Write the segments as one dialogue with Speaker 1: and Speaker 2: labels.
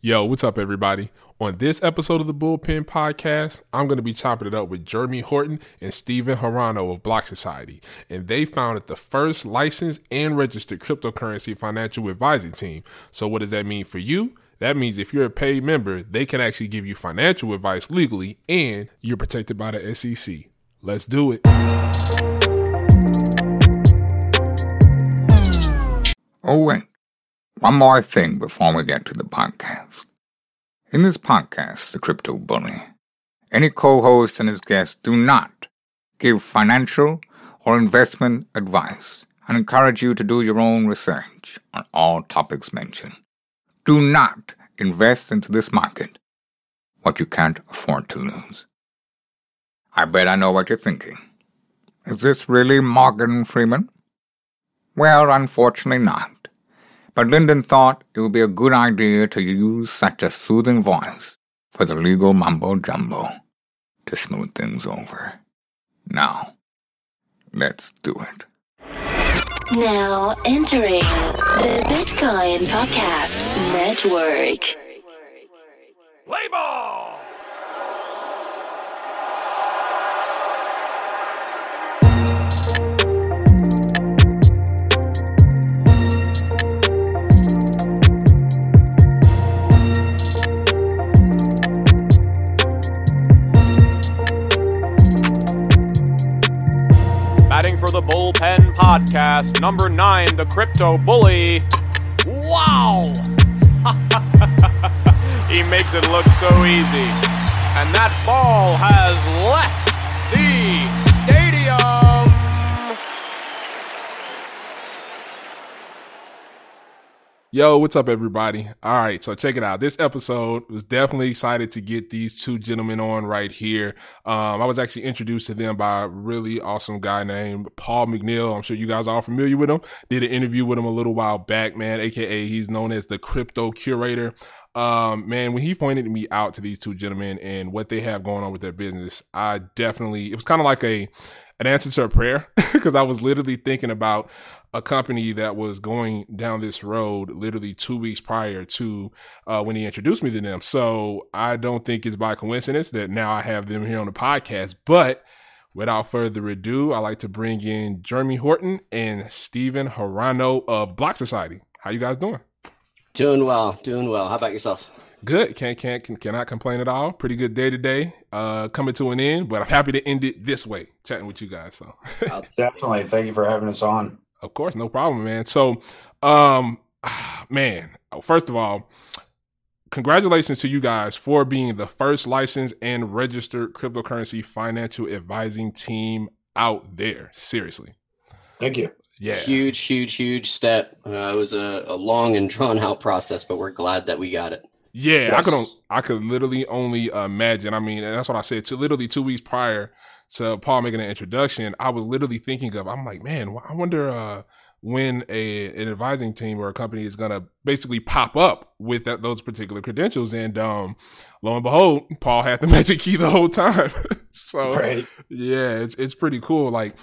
Speaker 1: Yo, what's up, everybody? On this episode of the Bullpen Podcast, I'm going to be chopping it up with Jeremy Horton and Stephen Harano of Block Society. And they founded the first licensed and registered cryptocurrency financial advising team. So, what does that mean for you? That means if you're a paid member, they can actually give you financial advice legally and you're protected by the SEC. Let's do it.
Speaker 2: Oh, wait. One more thing before we get to the podcast. In this podcast, The Crypto Bully, any co host and his guests do not give financial or investment advice and encourage you to do your own research on all topics mentioned. Do not invest into this market what you can't afford to lose. I bet I know what you're thinking. Is this really Morgan Freeman? Well, unfortunately not but Lyndon thought it would be a good idea to use such a soothing voice for the legal mumbo jumbo to smooth things over. Now, let's do it.
Speaker 3: Now entering the Bitcoin Podcast Network.
Speaker 4: Label! The Bullpen Podcast, number nine, The Crypto Bully. Wow! he makes it look so easy. And that ball has left the stadium.
Speaker 1: Yo, what's up, everybody? All right, so check it out. This episode was definitely excited to get these two gentlemen on right here. Um, I was actually introduced to them by a really awesome guy named Paul McNeil. I'm sure you guys are all familiar with him. Did an interview with him a little while back, man, aka he's known as the crypto curator. Um, man, when he pointed me out to these two gentlemen and what they have going on with their business, I definitely, it was kind of like a, an answer to a prayer because I was literally thinking about a company that was going down this road literally two weeks prior to uh, when he introduced me to them. So I don't think it's by coincidence that now I have them here on the podcast. But without further ado, I like to bring in Jeremy Horton and Stephen Harano of Block Society. How you guys doing?
Speaker 5: Doing well, doing well. How about yourself?
Speaker 1: Good. Can't can't can, cannot complain at all. Pretty good day today. Uh, coming to an end, but I'm happy to end it this way, chatting with you guys. So
Speaker 6: definitely, thank you for having us on.
Speaker 1: Of course, no problem, man. So, um, man, first of all, congratulations to you guys for being the first licensed and registered cryptocurrency financial advising team out there. Seriously.
Speaker 6: Thank you.
Speaker 5: Yeah. Huge, huge, huge step. Uh, it was a, a, long and drawn out process, but we're glad that we got it.
Speaker 1: Yeah, yes. I could I could literally only imagine. I mean, and that's what I said. To literally two weeks prior to Paul making an introduction, I was literally thinking of. I'm like, man, I wonder uh, when a an advising team or a company is gonna basically pop up with that, those particular credentials. And um, lo and behold, Paul had the magic key the whole time. so right. yeah, it's it's pretty cool. Like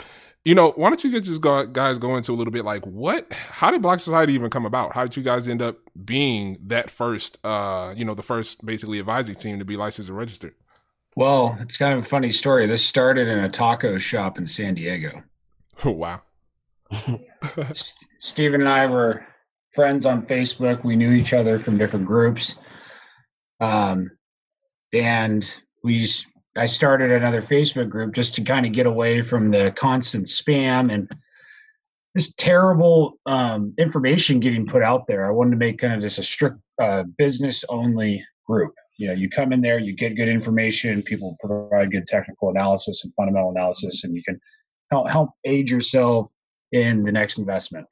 Speaker 1: you know, why don't you just go, guys go into a little bit like what, how did Block Society even come about? How did you guys end up being that first, uh, you know, the first basically advising team to be licensed and registered?
Speaker 6: Well, it's kind of a funny story. This started in a taco shop in San Diego.
Speaker 1: Oh, wow.
Speaker 6: Stephen and I were friends on Facebook. We knew each other from different groups. Um, and we I started another Facebook group just to kind of get away from the constant spam and this terrible um, information getting put out there. I wanted to make kind of just a strict uh, business only group. You know, you come in there, you get good information, people provide good technical analysis and fundamental analysis, and you can help help aid yourself in the next investment.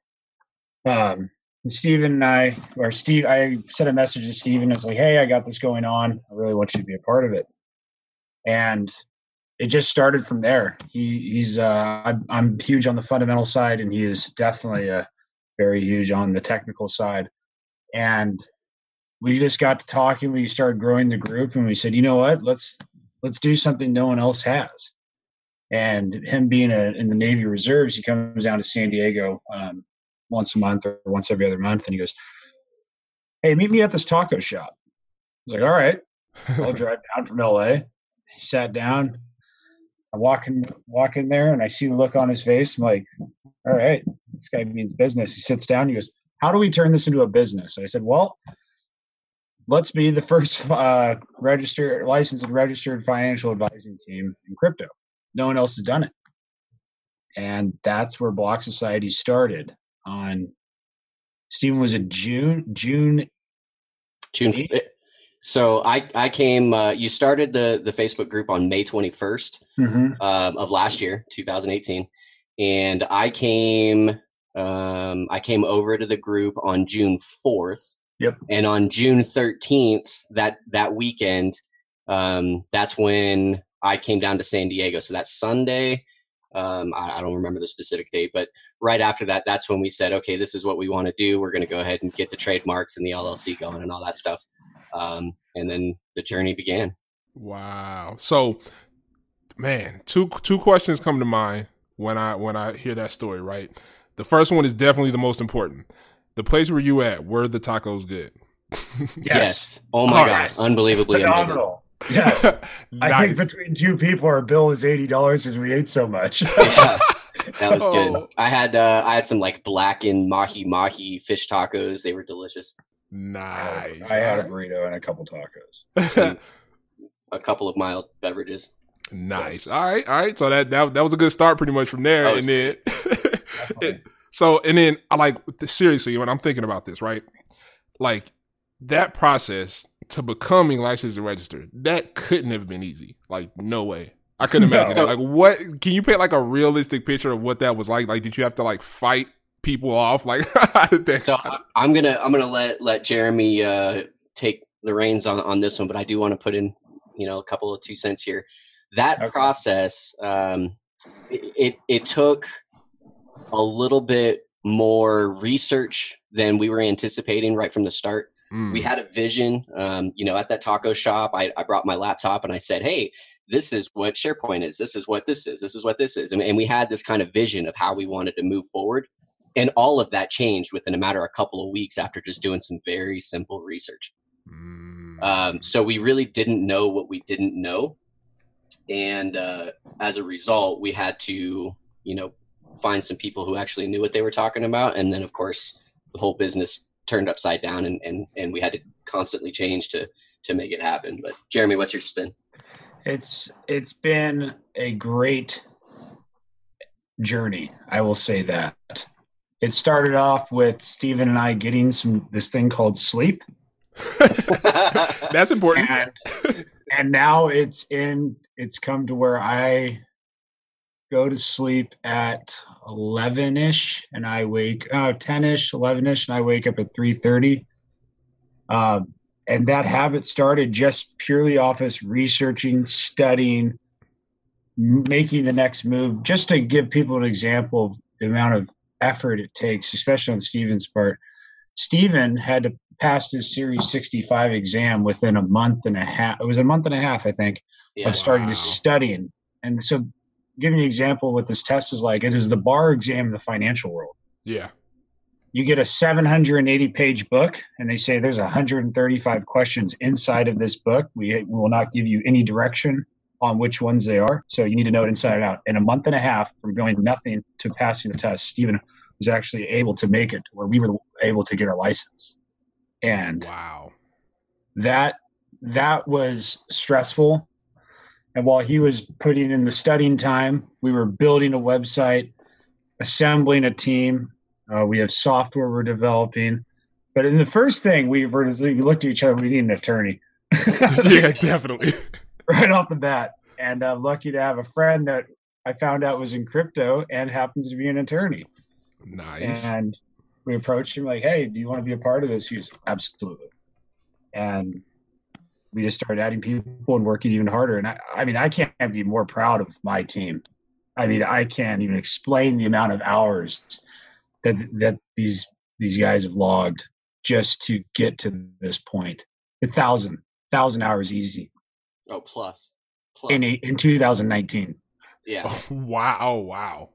Speaker 6: Um, Stephen and I, or Steve, I sent a message to Stephen. I was like, hey, I got this going on. I really want you to be a part of it and it just started from there. He he's uh, I'm, I'm huge on the fundamental side, and he is definitely a very huge on the technical side. And we just got to talking. We started growing the group, and we said, you know what? Let's let's do something no one else has. And him being a, in the Navy Reserves, he comes down to San Diego um, once a month or once every other month, and he goes, "Hey, meet me at this taco shop." I was like, all right, I'll drive down from LA. He sat down. I walk in, walk in there, and I see the look on his face. I'm like, all right, this guy means business. He sits down. He goes, how do we turn this into a business? I said, well, let's be the first uh, registered, licensed, and registered financial advising team in crypto. No one else has done it, and that's where Block Society started. On Stephen was it June June
Speaker 5: June.
Speaker 6: Eight?
Speaker 5: f- So I I came. Uh, you started the the Facebook group on May twenty first
Speaker 6: Mhm.
Speaker 5: um, of last year, 2018, and I came. Um, I came over to the group on June 4th.
Speaker 6: Yep.
Speaker 5: And on June 13th, that that weekend, um, that's when I came down to San Diego. So that Sunday, um, I, I don't remember the specific date, but right after that, that's when we said, okay, this is what we want to do. We're going to go ahead and get the trademarks and the LLC going and all that stuff. Um, and then the journey began.
Speaker 1: Wow. So, man, two two questions come to mind when I when I hear that story. Right. The first one is definitely the most important. The place where you at, were the tacos good?
Speaker 5: Yes. Oh my
Speaker 6: Oh,
Speaker 5: God.
Speaker 6: yes.
Speaker 5: Unbelievably amazing.
Speaker 6: phenomenal. Yes. I think between two people, our bill was eighty dollars because we ate so much.
Speaker 5: Yeah, that was good.
Speaker 1: Oh.
Speaker 5: I had uh, I had some like blackened mahi mahi fish tacos. They were delicious.
Speaker 1: nice.
Speaker 6: I had a burrito and a couple tacos.
Speaker 5: A couple of mild beverages.
Speaker 1: nice. All right. All right. So that that that was a good start, pretty much from there,
Speaker 5: That
Speaker 1: and then. So and then I like seriously when I'm thinking about this, right? Like that process to becoming licensed and registered, that couldn't have been easy. Like no way. I couldn't
Speaker 6: No.
Speaker 1: imagine. it. Like what can you paint like a realistic picture of what that was like? Like did you have to like fight people off? Like that
Speaker 5: So I- I'm gonna I'm gonna let let Jeremy uh, take the reins on on this one, but I do want to put in you know a couple of two cents here. That
Speaker 6: Okay.
Speaker 5: process um, it, it it took a little bit more research than we were anticipating right from the start.
Speaker 1: Mm,
Speaker 5: we had a vision um, you know at that taco shop I, I brought my laptop and i said hey this is what sharepoint is. This is what this is. This is what this is. And, and we had this kind of vision of how we wanted to move forward. And all of that changed within a matter of a couple of weeks after just doing some very simple research.
Speaker 1: Mm,
Speaker 5: um, so we really didn't know what we didn't know. And uh, as a result we had to you know find some people who actually knew what they were talking about and then of course the whole business turned upside down and and, and we had to constantly change to to make it happen but jeremy what's your spin
Speaker 6: It's it's been a great journey. I will say that. It started off with Stephen and I getting some this thing called sleep.
Speaker 1: That's important.
Speaker 6: and and now it's in it's come to where i go to sleep at 11ish and i wake uh 10ish 11ish and i wake up at 3.30 um, and that habit started just purely off us researching studying making the next move just to give people an example of the amount of effort it takes especially on stephen's part. Stephen had to pass his series 65 exam within a month and a half it was a month and a half i think
Speaker 5: yeah.
Speaker 6: of starting
Speaker 1: Wow.
Speaker 6: to studying. And so giving you an example of what this test is like it is the bar exam in the financial world.
Speaker 1: Yeah.
Speaker 6: you get a 780 page book and they say there's 135 questions inside of this book. We, we will not give you any direction on which ones they are. So you need to know it inside and out. In a month and a half from going nothing to passing the test stephen was actually able to make it to where we were able to get our license. And
Speaker 1: Wow.
Speaker 6: that that was stressful and while he was putting in the studying time we were building a website assembling a team uh, we have software we're developing but in the first thing we were we looked at each other we need an attorney
Speaker 1: yeah, definitely.
Speaker 6: right off the bat and uh, lucky to have a friend that i found out was in crypto and happens to be an attorney
Speaker 1: Nice.
Speaker 6: and we approached him like, "Hey, do you want to be a part of this?" He was absolutely. And we just started adding people and working even harder. And I, I mean, I can't be more proud of my team. I mean, I can't even explain the amount of hours that that these these guys have logged just to get to this point. A thousand, thousand hours easy
Speaker 5: oh plus plus
Speaker 6: in in 2019.
Speaker 5: yeah
Speaker 1: Oh, wow. Wow.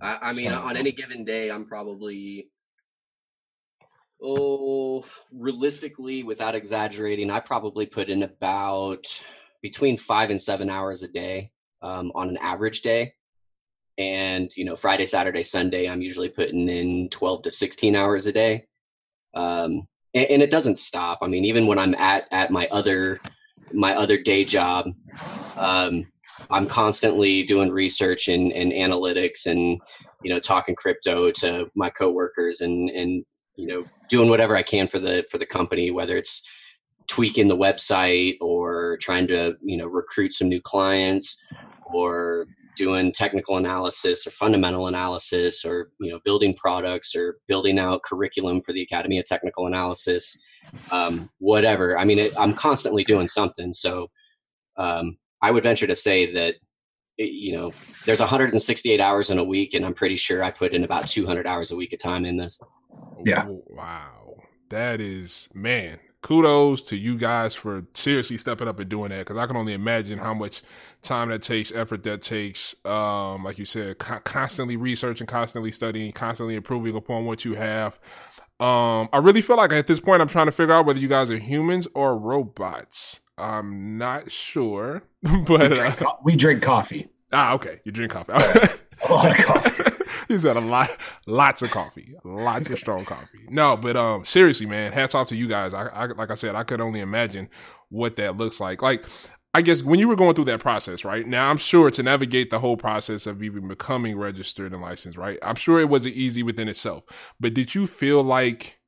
Speaker 5: I, I mean,
Speaker 6: So-
Speaker 5: on any given day, I'm probably oh, realistically, without exaggerating, I probably put in about between five and seven hours a day um, on an average day. And, you know, Friday, Saturday, Sunday, I'm usually putting in 12 to 16 hours a day. Um, and, and it doesn't stop. I mean, even when I'm at, at my other, my other day job, um, I'm constantly doing research and, and analytics and, you know, talking crypto to my coworkers and, and, you know, doing whatever I can for the, for the company, whether it's tweaking the website or trying to, you know, recruit some new clients or doing technical analysis or fundamental analysis or you know building products or building out curriculum for the academy of technical analysis um, whatever. I mean it, i'm constantly doing something. So um, i would venture to say that you know there's 168 hours in a week and i'm pretty sure i put in about 200 hours a week of time in this
Speaker 6: Yeah.
Speaker 1: Wow. That is man. Kudos to you guys for seriously stepping up and doing that because I can only imagine how much time that takes, effort that takes. Um, like you said, co- constantly researching, constantly studying, constantly improving upon what you have. Um, I really feel like at this point I'm trying to figure out whether you guys are humans or robots. I'm not sure,
Speaker 6: We
Speaker 1: but uh,
Speaker 6: drink, co- we drink coffee.
Speaker 1: ah, okay, you drink coffee.
Speaker 6: A lot of coffee.
Speaker 1: he said a lot, lots of coffee, lots of strong coffee. No, but um, seriously, man, hats off to you guys. I, I like I said, I could only imagine what that looks like. Like, I guess when you were going through that process, right now, I'm sure to navigate the whole process of even becoming registered and licensed, right? I'm sure it wasn't easy within itself. But did you feel like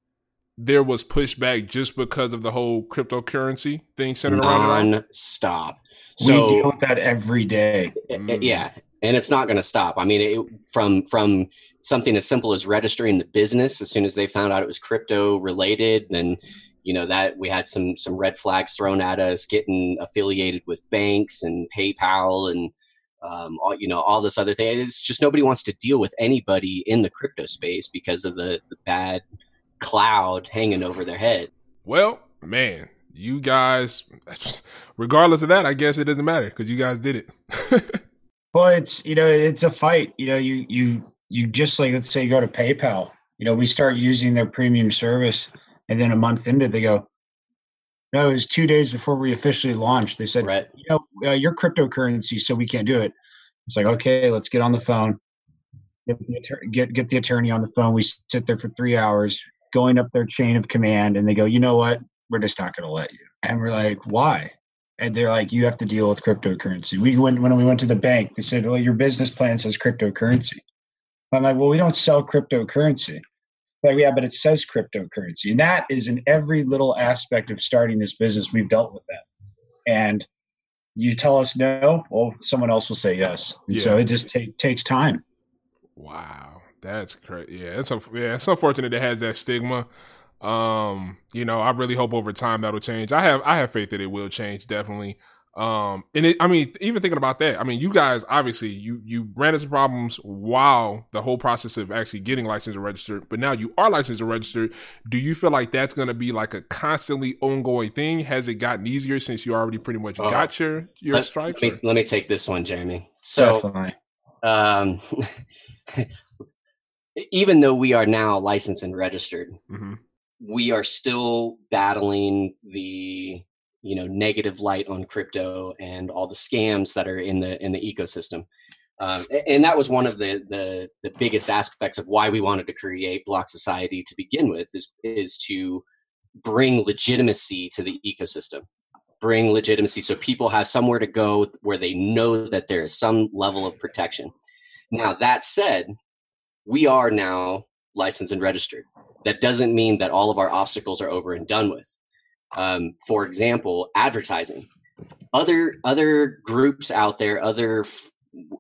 Speaker 1: there was pushback just because of the whole cryptocurrency thing centered around it? all?
Speaker 5: non-stop
Speaker 6: we deal with that every day.
Speaker 1: Mm.
Speaker 5: Yeah and it's not going to stop i mean it, from from something as simple as registering the business as soon as they found out it was crypto related then you know that we had some some red flags thrown at us getting affiliated with banks and paypal and um, all, you know all this other thing it's just nobody wants to deal with anybody in the crypto space because of the the bad cloud hanging over their head
Speaker 1: Well, man, you guys, regardless of that, I guess it doesn't matter because you guys did it.
Speaker 6: Well, it's you know it's a fight. You know you you you just like let's say you go to PayPal. You know we start using their premium service, and then a month into they go, no, it was two days before we officially launched. They said,
Speaker 5: right
Speaker 6: you know, uh, your cryptocurrency, so we can't do it. It's like, okay, let's get on the phone, get the attorney, get get the attorney on the phone. We sit there for three hours, going up their chain of command, and they go, you know what? We're just not going to let you. And we're like, why? And they're like, you have to deal with cryptocurrency. We went when we went to the bank. They said, well, your business plan says cryptocurrency. I'm like, well, we don't sell cryptocurrency. Like, yeah, but it says cryptocurrency. And that is in every little aspect of starting this business. We've dealt with that. And you tell us no, well, someone else will say yes. And So it just take, takes time.
Speaker 1: Wow, that's crazy. Yeah, it's a, yeah, it's unfortunate it has that stigma. Um, you know, I really hope over time that'll change. I have I have faith that it will change definitely. Um, and it, I mean, even thinking about that, I mean, you guys obviously you you ran into problems while the whole process of actually getting licensed and registered, but now you are licensed and registered. Do you feel like that's going to be like a constantly ongoing thing? Has it gotten easier since you already pretty much
Speaker 5: Oh.
Speaker 1: got your your
Speaker 5: let,
Speaker 1: stripes?
Speaker 5: let me, let me take this one jeremy so
Speaker 6: Definitely.
Speaker 5: um, even though we are now licensed and registered,
Speaker 1: hmm
Speaker 5: we are still battling the you know negative light on crypto and all the scams that are in the in the ecosystem. Um, and that was one of the, the the biggest aspects of why we wanted to create Block Society to begin with is is to bring legitimacy to the ecosystem bring legitimacy so people have somewhere to go where they know that there is some level of protection now that said we are now licensed and registered. That doesn't mean that all of our obstacles are over and done with. Um, for example advertising. Other other groups out there other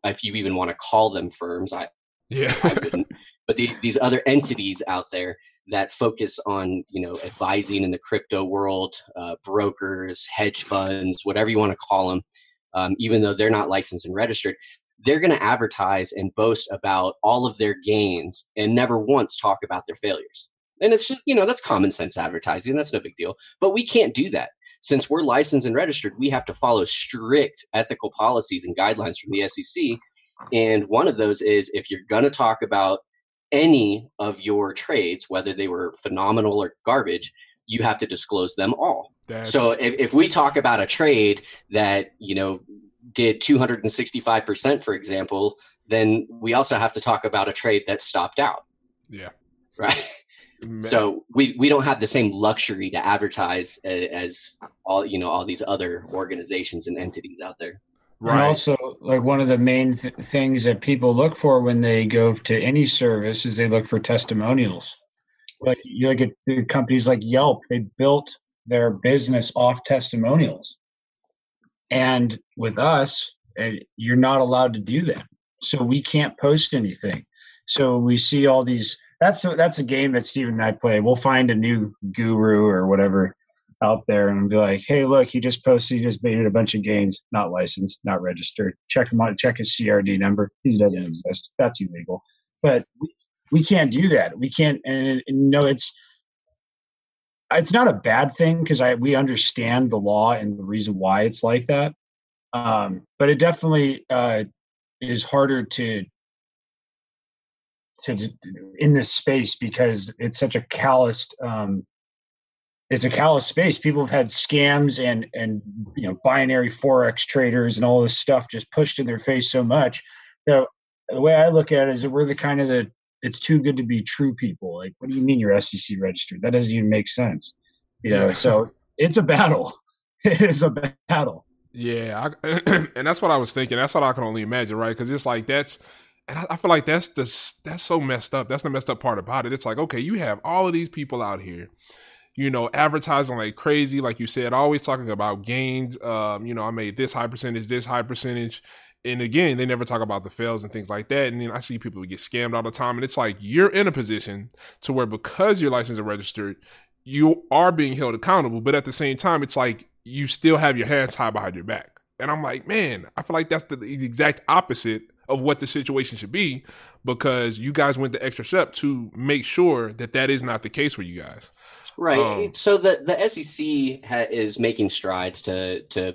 Speaker 5: if you even want to call them firms i
Speaker 1: Yeah.
Speaker 5: I but the, these other entities out there that focus on you know advising in the crypto world, uh, brokers, hedge funds, whatever you want to call them, um, even though they're not licensed and registered, they're going to advertise and boast about all of their gains and never once talk about their failures. And it's just you know that's common sense advertising. That's no big deal. But we can't do that since we're licensed and registered. We have to follow strict ethical policies and guidelines from the SEC and one of those is if you're going to talk about any of your trades, whether they were phenomenal or garbage, you have to disclose them all.
Speaker 1: That's,
Speaker 5: So if, if we talk about a trade that, you know, did 265%, for example, then we also have to talk about a trade that stopped out,
Speaker 1: yeah.
Speaker 5: right?
Speaker 1: Man,
Speaker 5: So we, we don't have the same luxury to advertise as all, you know, all these other organizations and entities out there.
Speaker 6: And
Speaker 1: right.
Speaker 6: also, like one of the main th- things that people look for when they go to any service is they look for testimonials. Like you look at companies like Yelp, they built their business off testimonials. And with us, eh, you're not allowed to do that. So we can't post anything. So we see all these. That's a, that's a game that Stephen and I play. We'll find a new guru or whatever out there and be like, "Hey, look, he just posted, he just made it a bunch of gains, not licensed, not registered. Check him out. Check his CRD number. He doesn't exist. That's illegal." But we, we can't do that. We can't. And, and no, it's it's not a bad thing because I we understand the law and the reason why it's like that. Um, but it definitely uh, is harder to to in this space because it's such a calloused um, it's a callous space. People have had scams and and you know binary forex traders and all this stuff just pushed in their face so much. So the way I look at it is that we're the kind of the it's too good to be true people. Like, what do you mean you're SEC registered? That doesn't even make sense. You know,
Speaker 1: Yeah.
Speaker 6: so it's a battle. It is a battle.
Speaker 1: Yeah, I, and that's what I was thinking. That's what I can only imagine, right? Because it's like that's, and I, I feel like that's the that's so messed up. That's the messed up part about it. It's like okay, you have all of these people out here, you know, advertising like crazy, like you said, always talking about gains. Um, you know, I made this high percentage, this high percentage, and again, they never talk about the fails and things like that. And then I see people get scammed all the time, and it's like you're in a position to where because your license is registered, you are being held accountable, but at the same time, it's like you still have your hands tied behind your back. And I'm like, man, I feel like that's the, exact opposite of what the situation should be because you guys went the extra step to make sure that that is not the case for you guys.
Speaker 5: Right.
Speaker 1: Um,
Speaker 5: so the the SEC ha- is making strides to to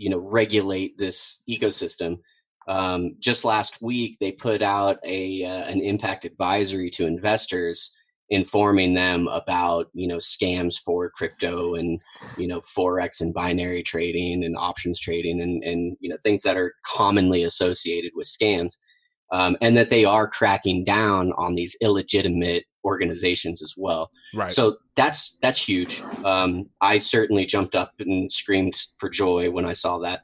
Speaker 5: you know regulate this ecosystem. Um, just last week, they put out a uh, an impact advisory to investors, informing them about you know scams for crypto and you know forex and binary trading and options trading and and you know things that are commonly associated with scams, um, and that they are cracking down on these illegitimate organizations as well.
Speaker 1: Right.
Speaker 5: So that's that's huge. Um, I certainly jumped up and screamed for joy when I saw that.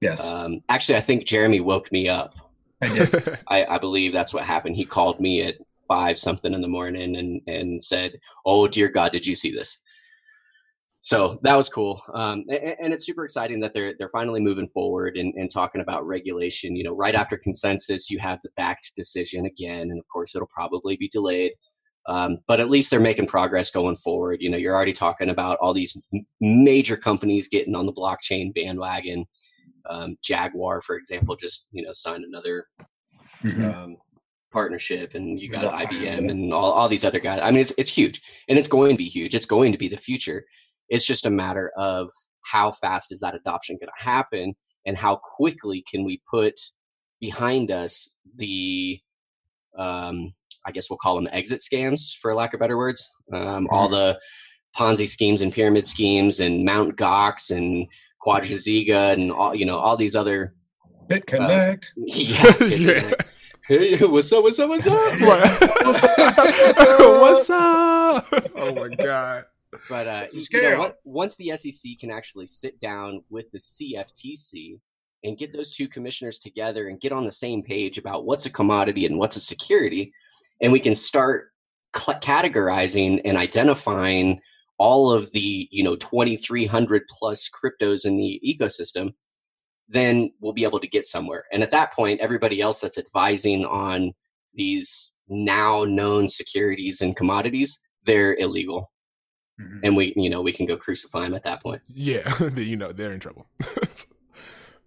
Speaker 6: Yes,
Speaker 5: Um, actually, I think Jeremy woke me up.
Speaker 6: I did.
Speaker 5: I, I believe that's what happened. He called me at five something in the morning and and said, "Oh dear God, did you see this?" So that was cool, um, and, and it's super exciting that they're they're finally moving forward and, and talking about regulation. You know, right after consensus, you have the Bakkt decision again, and of course, it'll probably be delayed. Um, but at least they're making progress going forward. You know, you're already talking about all these m- major companies getting on the blockchain bandwagon. Um, Jaguar, for example, just you know signed another
Speaker 6: Mhm.
Speaker 5: um, partnership, and you got. IBM and all, all these other guys. I mean, it's it's huge, and it's going to be huge. It's going to be the future. It's just a matter of how fast is that adoption going to happen, and how quickly can we put behind us the, um, I guess we'll call them exit scams, for lack of better words. Um, all the Ponzi schemes and pyramid schemes, and Mount Gox and Quadriziga, and all you know all these other
Speaker 6: BitConnect.
Speaker 5: yeah.
Speaker 1: Yeah.
Speaker 5: Hey, what's up? What's up? What's up?
Speaker 1: What's up? Oh my god.
Speaker 5: But uh, you know, once the SEC can actually sit down with the CFTC and get those two commissioners together and get on the same page about what's a commodity and what's a security, and we can start cl- categorizing and identifying all of the you know 2300 plus cryptos in the ecosystem then we'll be able to get somewhere and at that point everybody else that's advising on these now known securities and commodities they're illegal
Speaker 6: Mhm.
Speaker 5: and we you know we can go crucify them at that point
Speaker 1: Yeah, you know they're in trouble.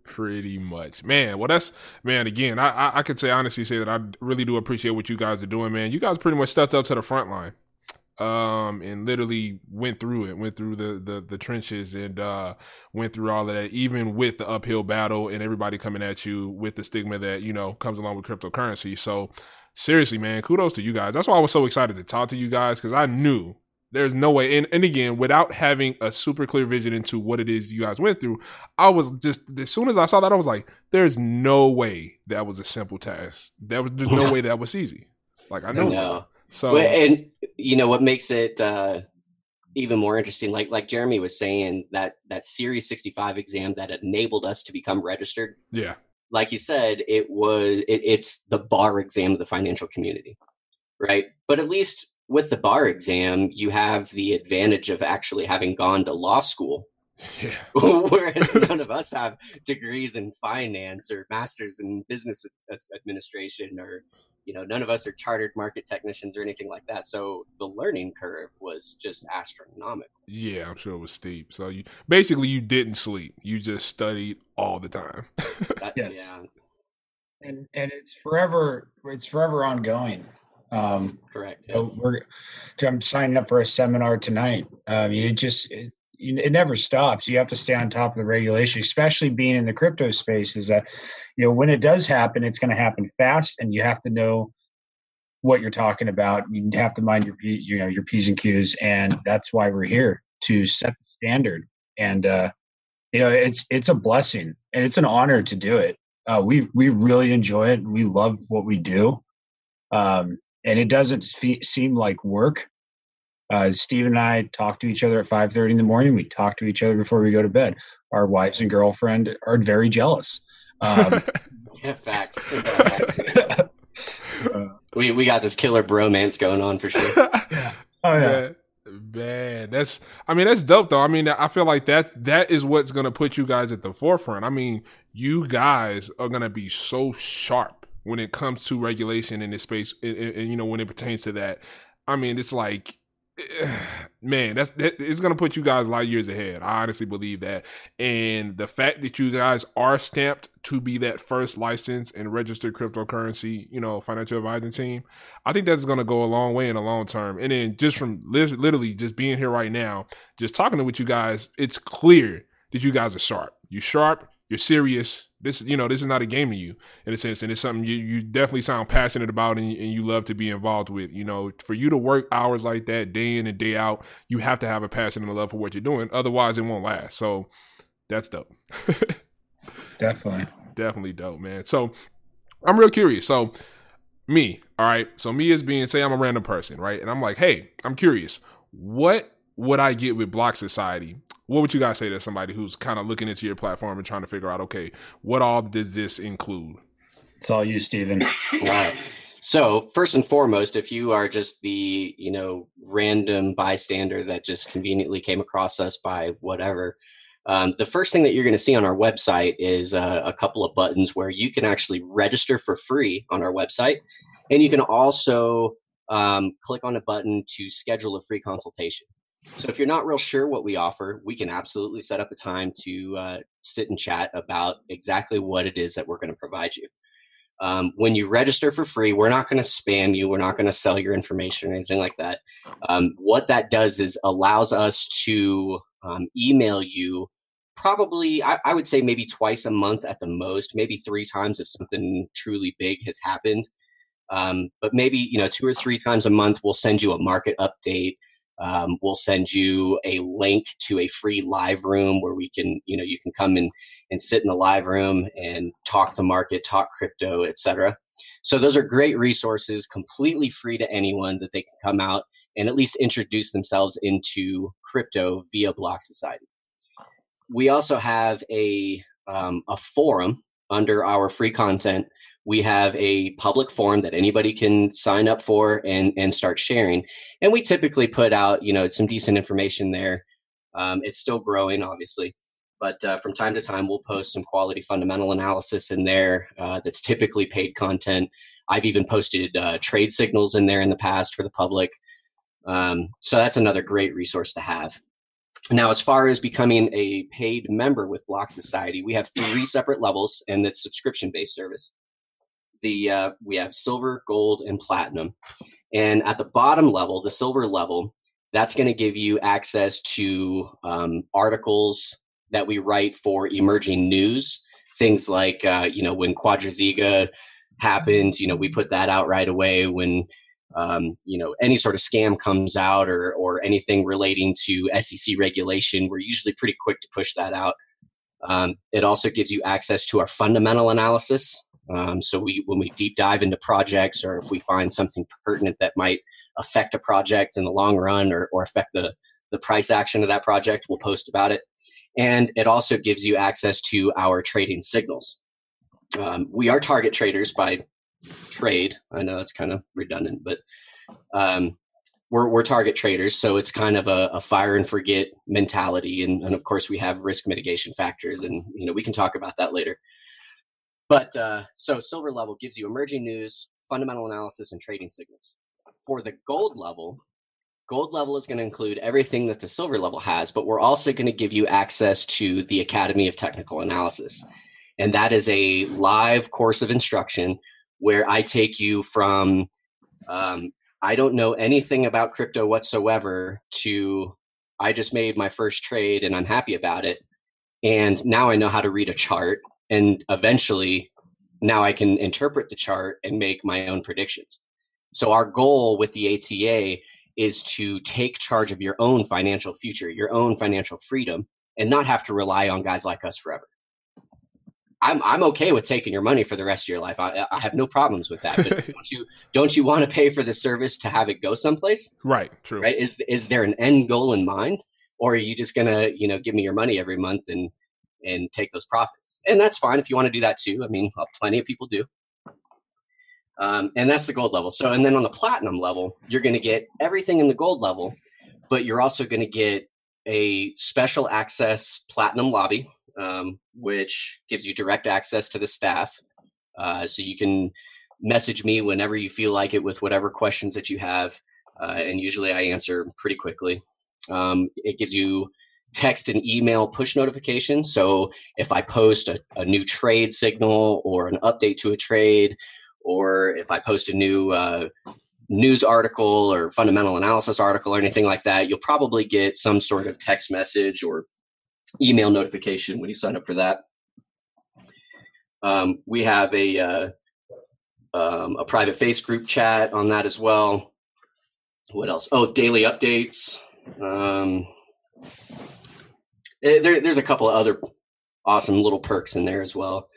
Speaker 1: Pretty much, man. Well, that's man. Again, I, I I could say honestly say that I really do appreciate what you guys are doing, man. You guys pretty much stepped up to the front line, um, and literally went through it, went through the the, the trenches, and uh, went through all of that, even with the uphill battle and everybody coming at you with the stigma that you know comes along with cryptocurrency. So, seriously, man, kudos to you guys. That's why I was so excited to talk to you guys because I knew there's no way. And, and again, without having a super clear vision into what it is you guys went through, I was just, as soon as I saw that, I was like, there's no way that was a simple task. There was there's no way that was easy. Like, I know.
Speaker 5: I.
Speaker 1: So,
Speaker 5: Well, and you know what makes it uh, even more interesting, like like Jeremy was saying, that that Series 65 exam that enabled us to become registered.
Speaker 1: yeah.
Speaker 5: Like you said, it was it, it's the bar exam of the financial community, right? But at least with the bar exam, you have the advantage of actually having gone to law school
Speaker 1: Yeah.
Speaker 5: whereas none of us have degrees in finance or masters in business administration or you know none of us are chartered market technicians or anything like that so the learning curve was just astronomical
Speaker 1: Yeah, I'm sure it was steep. So you basically you didn't sleep. You just studied all the time.
Speaker 5: That-
Speaker 6: Yes.
Speaker 5: yeah
Speaker 6: and and it's forever it's forever ongoing um
Speaker 5: correct yeah.
Speaker 6: so we're i'm signing up for a seminar tonight. Um it just it, it never stops. You have to stay on top of the regulation especially being in the crypto space is that you know when it does happen it's going to happen fast and you have to know what you're talking about. You have to mind your you know your p's and q's and that's why we're here to set the standard. And uh you know it's it's a blessing and it's an honor to do it. Uh, we we really enjoy it. We love what we do, um, and it doesn't fe- seem like work. Uh, Steve and I talk to each other at five thirty in the morning. We talk to each other before we go to bed. Our wives and girlfriend are very jealous. Um,
Speaker 5: yeah facts, Facts.
Speaker 6: uh,
Speaker 5: we, we got this killer bromance going on for sure
Speaker 6: oh yeah,
Speaker 1: Man, man, that's I mean that's dope though. I mean I feel like that that is what's gonna put you guys at the forefront. I mean you guys are gonna be so sharp when it comes to regulation in this space, and, and- you know when it pertains to that. I mean it's like. Man, that's that, it's gonna put you guys a light years ahead. I honestly believe that, and the fact that you guys are stamped to be that first licensed and registered cryptocurrency, you know, financial advising team, I think that's to go a long way in the long term. And then just from literally just being here right now, just talking to with you guys, it's clear that you guys are sharp. You sharp. You're serious. This, you know, this is not a game to you in a sense, and it's something you, you definitely sound passionate about and, and you love to be involved with. You know, for you to work hours like that, day in and day out, you have to have a passion and a love for what you're doing. Otherwise, it won't last. So that's dope.
Speaker 6: definitely.
Speaker 1: definitely dope, man. So I'm real curious. So me, all right. So me as being, say I'm a random person, right? And I'm like, hey, I'm curious. What would I get with Block Society? What would you guys say to somebody who's kind of looking into your platform and trying to figure out, okay, what all does this include?
Speaker 6: It's all you, Stephen.
Speaker 5: Right. So first and foremost, if you are just the you know random bystander that just conveniently came across us by whatever, um, the first thing that you're going to see on our website is uh, a couple of buttons where you can actually register for free on our website, and you can also um, click on a button to schedule a free consultation. So if you're not real sure what we offer, we can absolutely set up a time to uh, sit and chat about exactly what it is that we're going to provide you. Um, when you register for free, we're not going to spam you. We're not going to sell your information or anything like that. Um, what that does is allows us to um, email you probably, I, I would say maybe twice a month at the most, maybe three times if something truly big has happened. Um, but maybe, you know, two or three times a month, we'll send you a market update. Um, we'll send you a link to a free live room where we can, you know, you can come in and sit in the live room and talk the market, talk crypto, etc. So those are great resources, completely free to anyone that they can come out and at least introduce themselves into crypto via Block Society. We also have a um, a forum under our free content. We have a public forum that anybody can sign up for and and start sharing. And we typically put out, you know, some decent information there. Um, it's still growing, obviously, but uh, from time to time we'll post some quality fundamental analysis in there uh, that's typically paid content i've even posted uh, trade signals in there in the past for the public um, so that's another great resource to have now as far as becoming a paid member with block society we have three separate levels and it's subscription based service the uh, we have silver gold and platinum and at the bottom level the silver level that's going to give you access to um, articles that we write for emerging news things like uh, you know when quadriziga happens, you know, we put that out right away when um, you know any sort of scam comes out or or anything relating to SEC regulation. We're usually pretty quick to push that out. Um, it also gives you access to our fundamental analysis. Um, so we when we deep dive into projects or if we find something pertinent that might affect a project in the long run or, or affect the the price action of that project, we'll post about it. And it also gives you access to our trading signals. Um, we are target traders by trade. I know it's kind of redundant, but um, we're, we're target traders. So it's kind of a, a fire and forget mentality. And, and, of course, we have risk mitigation factors, and you know we can talk about that later. But uh, so silver level gives you emerging news, fundamental analysis, and trading signals. For the gold level, gold level is going to include everything that the silver level has, but we're also going to give you access to the Academy of Technical Analysis. And that is a live course of instruction where I take you from um, I don't know anything about crypto whatsoever to I just made my first trade and I'm happy about it. And now I know how to read a chart. And eventually, now I can interpret the chart and make my own predictions. So, our goal with the ATA is to take charge of your own financial future, your own financial freedom, and not have to rely on guys like us forever. I'm I'm okay with taking your money for the rest of your life. I, I have no problems with that. But don't you don't you want to pay for the service to have it go someplace?
Speaker 1: Right. True.
Speaker 5: Right. Is is there an end goal in mind, or are you just gonna you know give me your money every month and and take those profits? And that's fine if you want to do that too. I mean, plenty of people do. Um, and that's the gold level. So, and then on the platinum level, you're going to get everything in the gold level, but you're also going to get a special access platinum lobby um, which gives you direct access to the staff. Uh, so you can message me whenever you feel like it with whatever questions that you have. Uh, and usually I answer pretty quickly. Um, it gives you text and email push notifications. So if I post a, a, new trade signal or an update to a trade, or if I post a new uh, news article or fundamental analysis article or anything like that, you'll probably get some sort of text message or email notification when you sign up for that. Um, we have a uh, um, a private face group chat on that as well. What else? Oh, daily updates. Um, there, there's a couple of other awesome little perks in there as well.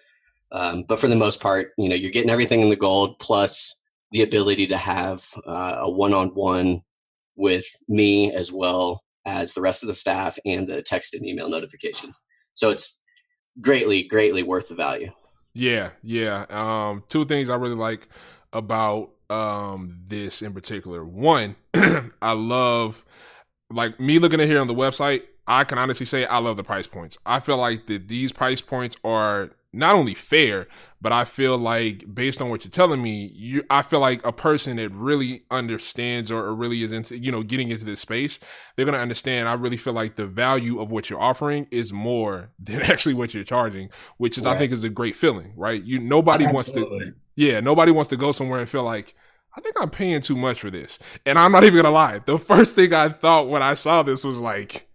Speaker 5: Um, but for the most part, you know, you're getting everything in the gold plus the ability to have uh, a one-on-one with me as well as the rest of the staff and the text and email notifications. So it's greatly, greatly worth the value.
Speaker 1: Yeah, yeah. Um, two things I really like about um, this in particular. One, I love like me looking at here on the website. I can honestly say I love the price points. I feel like that these price points are not only fair, but I feel like based on what you're telling me, you I feel like a person that really understands or, or really is into you know getting into this space, they're gonna understand. I really feel like the value of what you're offering is more than actually what you're charging, which is right. I think is a great feeling, right? You nobody Absolutely. wants to, yeah, nobody wants to go somewhere and feel like. I think I'm paying too much for this. And I'm not even gonna lie. The first thing I thought when I saw this was like,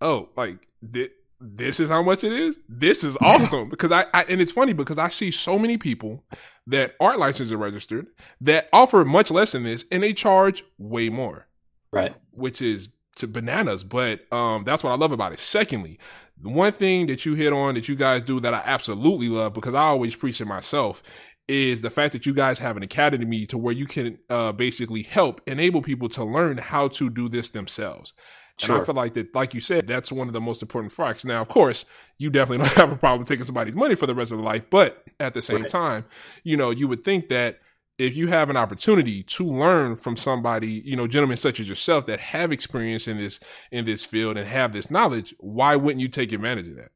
Speaker 1: oh, like, did, this is how much it is. This is awesome because I, I, and it's funny because I see so many people that aren't licensed or registered that offer much less than this and they charge way more.
Speaker 5: Right.
Speaker 1: Which is to bananas, but um that's what I love about it. Secondly, the one thing that you hit on that you guys do that I absolutely love because I always preach it myself is the fact that you guys have an academy to where you can uh, basically help enable people to learn how to do this themselves. Sure. And I feel like that, like you said, that's one of the most important facts. Now, of course, you definitely don't have a problem taking somebody's money for the rest of their life, but at the same right. time, you know, you would think that if you have an opportunity to learn from somebody, you know, gentlemen such as yourself that have experience in this in this field and have this knowledge, why wouldn't you take advantage of that?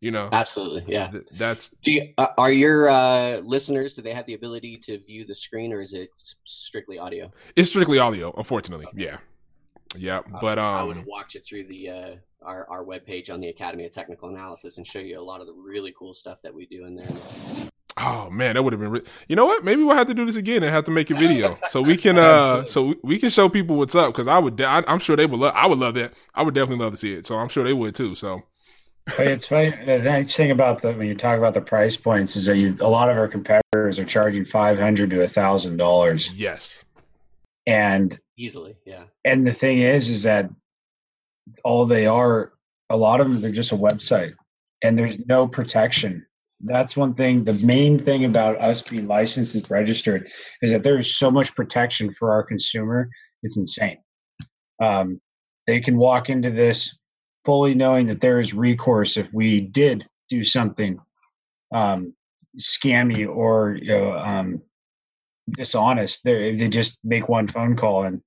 Speaker 1: You know,
Speaker 5: absolutely, yeah. Th-
Speaker 1: that's.
Speaker 5: Do you, uh, are your uh, listeners? Do they have the ability to view the screen, or is it strictly audio?
Speaker 1: It's strictly audio, unfortunately. Okay. Yeah. Yeah, but um, I
Speaker 5: would have walked you through the uh, our our webpage on the Academy of Technical Analysis and show you a lot of the really cool stuff that we do in there.
Speaker 1: Oh man, that would have been. Re- you know what? Maybe we'll have to do this again and have to make a video so we can uh so we can show people what's up because I would de- I, am sure they would love. I would love that. I would definitely love to see it. So I'm sure they would too. So
Speaker 6: But it's funny. The nice thing about the when you talk about the price points is that you, a lot of our competitors are charging five hundred to a thousand dollars,
Speaker 1: yes.
Speaker 6: And
Speaker 5: Easily, yeah.
Speaker 6: and the thing is, is that all they are, a lot of them, they're just a website, and there's no protection. That's one thing. The main thing about us being licensed and registered is that there is so much protection for our consumer. It's insane. Um, they can walk into this fully knowing that there is recourse if we did do something um, scammy or you know, um, dishonest. They they just make one phone call and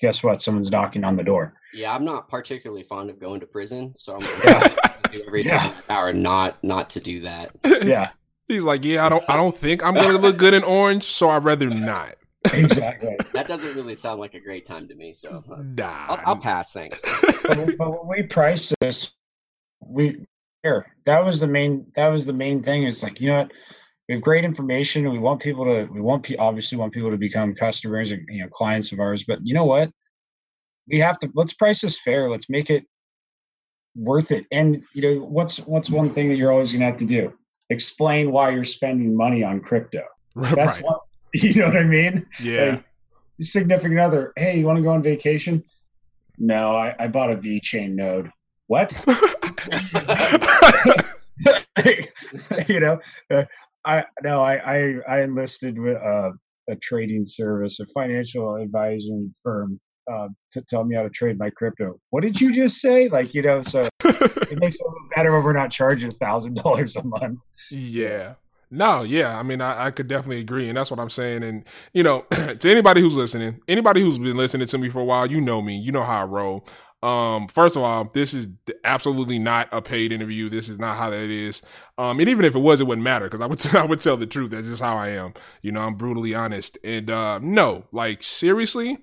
Speaker 6: guess what? Someone's knocking on the door.
Speaker 5: Yeah, I'm not particularly fond of going to prison, so I'm
Speaker 6: Yeah.
Speaker 5: gonna do everything
Speaker 6: Yeah.
Speaker 5: in my power not not to do that.
Speaker 6: Yeah,
Speaker 1: He's like, yeah, I don't, I don't think I'm gonna look good in orange, so I'd rather not.
Speaker 6: exactly.
Speaker 5: That doesn't really sound like a great time to me, so uh,
Speaker 1: Nah.
Speaker 5: I'll, I'll pass. Thanks.
Speaker 6: but, but when we price this, we here that was the main that was the main thing. It's like you know what, we have great information. and We want people to we want pe- obviously want people to become customers and you know clients of ours. But you know what, we have to let's price this fair. Let's make it worth it. And you know what's what's one thing that you're always going to have to do? Explain why you're spending money on crypto. That's
Speaker 1: right.
Speaker 6: what you know what I mean.
Speaker 1: Yeah.
Speaker 6: Like, significant other, hey, you want to go on vacation? No, I, I bought a VeChain node. What? you know, uh, I no, I I, I enlisted with uh, a trading service, a financial advisory firm, uh, to tell me how to trade my crypto. What did you just say? Like, you know, so it makes it better when we're not charging thousand dollars a month.
Speaker 1: Yeah. No, yeah. I mean, I, I could definitely agree. And that's what I'm saying. And, you know, to anybody who's listening, anybody who's been listening to me for a while, you know me. You know how I roll. Um, first of all, this is absolutely not a paid interview. This is not how that is. Um, and even if it was, it wouldn't matter because I would I would tell the truth. That's just how I am. You know, I'm brutally honest. And uh, no, like seriously,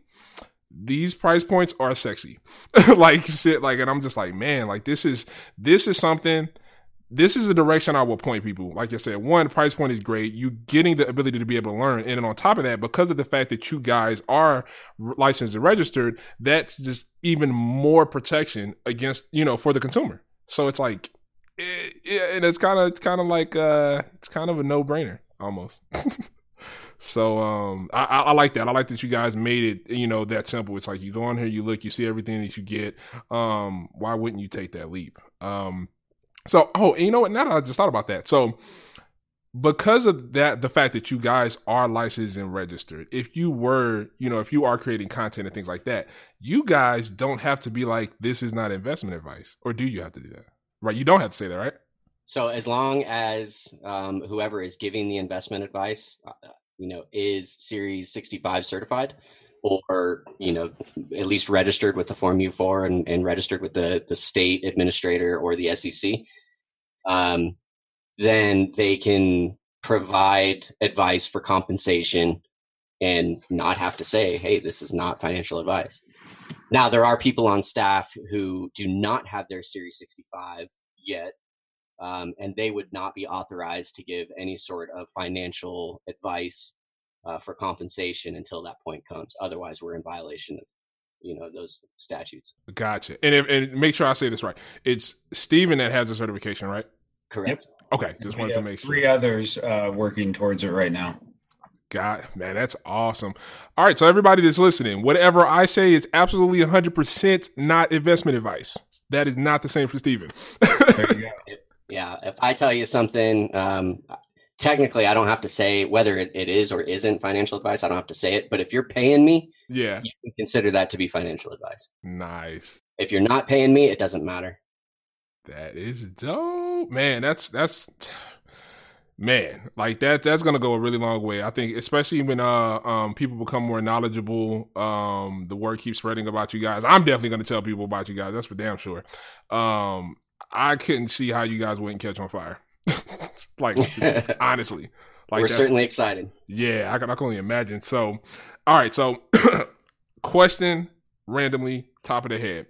Speaker 1: these price points are sexy. like sit like, and I'm just like, man, like this is this is something this is the direction I will point people. Like I said, one, price point is great. You getting the ability to be able to learn. And then on top of that, because of the fact that you guys are licensed and registered, that's just even more protection against, you know, for the consumer. So it's like, eh, yeah, and it's kind of, it's kind of like, uh, it's kind of a no brainer almost. so, um, I, I like that. I like that you guys made it, you know, that simple. It's like you go on here, you look, you see everything that you get. Um, why wouldn't you take that leap? Um, so, oh, and you know what? Now that I just thought about that. So, because of that, the fact that you guys are licensed and registered, if you were, you know, if you are creating content and things like that, you guys don't have to be like, this is not investment advice. Or do you have to do that? Right. You don't have to say that, right?
Speaker 5: So as long as um, whoever is giving the investment advice, uh, you know, is Series 65 certified, or you know, at least registered with the Form U4 and, and registered with the the state administrator or the SEC, um, then they can provide advice for compensation and not have to say, "Hey, this is not financial advice." Now, there are people on staff who do not have their Series 65 yet um, and they would not be authorized to give any sort of financial advice uh, for compensation until that point comes. Otherwise, we're in violation of you know those statutes.
Speaker 1: Gotcha. And if, and make sure I say this right. It's Stephen that has the certification, right?
Speaker 5: Correct.
Speaker 1: Okay. Just wanted to make sure.
Speaker 6: Three others uh, working towards it right now.
Speaker 1: God, man, that's awesome. All right, so everybody that's listening, whatever I say is absolutely 100% not investment advice. That is not the same for Stephen.
Speaker 6: There you go.
Speaker 5: Yeah. If I tell you something, um, technically, I don't have to say whether it, it is or isn't financial advice. I don't have to say it. But if you're paying me,
Speaker 1: yeah,
Speaker 5: you can consider that to be financial advice.
Speaker 1: nice.
Speaker 5: If you're not paying me, it doesn't matter.
Speaker 1: That is dope, man. That's that's man, like that. That's gonna go a really long way. I think, especially when uh um people become more knowledgeable. Um, the word keeps spreading about you guys. I'm definitely gonna tell people about you guys. That's for damn sure. Um, I couldn't see how you guys wouldn't catch on fire. like honestly, like
Speaker 5: we're certainly excited.
Speaker 1: Yeah, I can, I can only imagine. So, all right. So, question randomly, top of the head.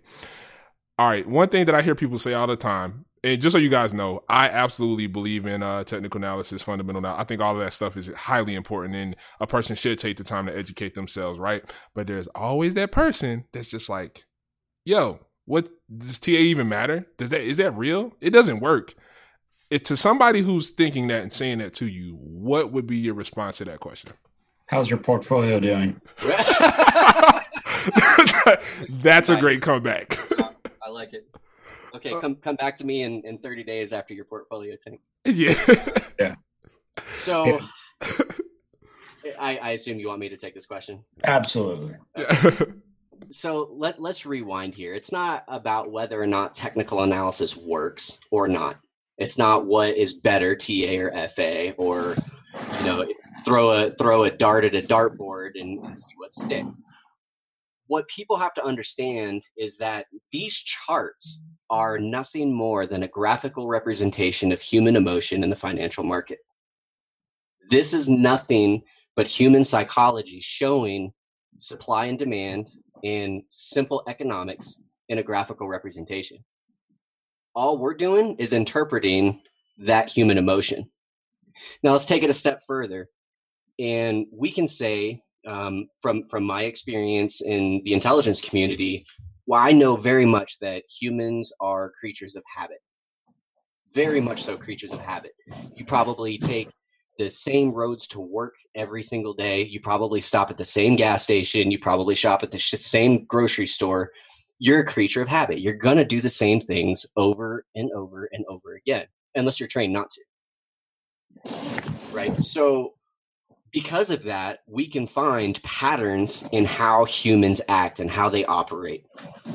Speaker 1: All right. One thing that I hear people say all the time, and just so you guys know, I absolutely believe in uh, technical analysis, fundamental. Now, I think all of that stuff is highly important, and a person should take the time to educate themselves, right? But there's always that person that's just like, yo, what does TA even matter? Does that is that real? It doesn't work. It, to somebody who's thinking that and saying that to you, what would be your response to that question?
Speaker 6: How's your portfolio doing?
Speaker 1: That's
Speaker 5: Nice.
Speaker 1: a great comeback.
Speaker 5: I like it. Okay, come come back to me in, in 30 days after your portfolio tanks.
Speaker 1: yeah.
Speaker 5: So,
Speaker 6: Yeah.
Speaker 5: I, I assume you want me to take this question.
Speaker 6: Absolutely.
Speaker 5: So let let's rewind here. It's not about whether or not technical analysis works or not. It's not what is better, TA or FA, or you know, throw a throw a dart at a dartboard and, and see what sticks. What people have to understand is that these charts are nothing more than a graphical representation of human emotion in the financial market. This is nothing but human psychology showing supply and demand in simple economics in a graphical representation. All we're doing is interpreting that human emotion. Now let's take it a step further, and we can say, um, from from my experience in the intelligence community, well, I know very much that humans are creatures of habit. Very much so, creatures of habit. You probably take the same roads to work every single day. You probably stop at the same gas station. You probably shop at the sh- same grocery store. You're a creature of habit. You're going to do the same things over and over and over again, unless you're trained not to. Right? So, because of that, we can find patterns in how humans act and how they operate.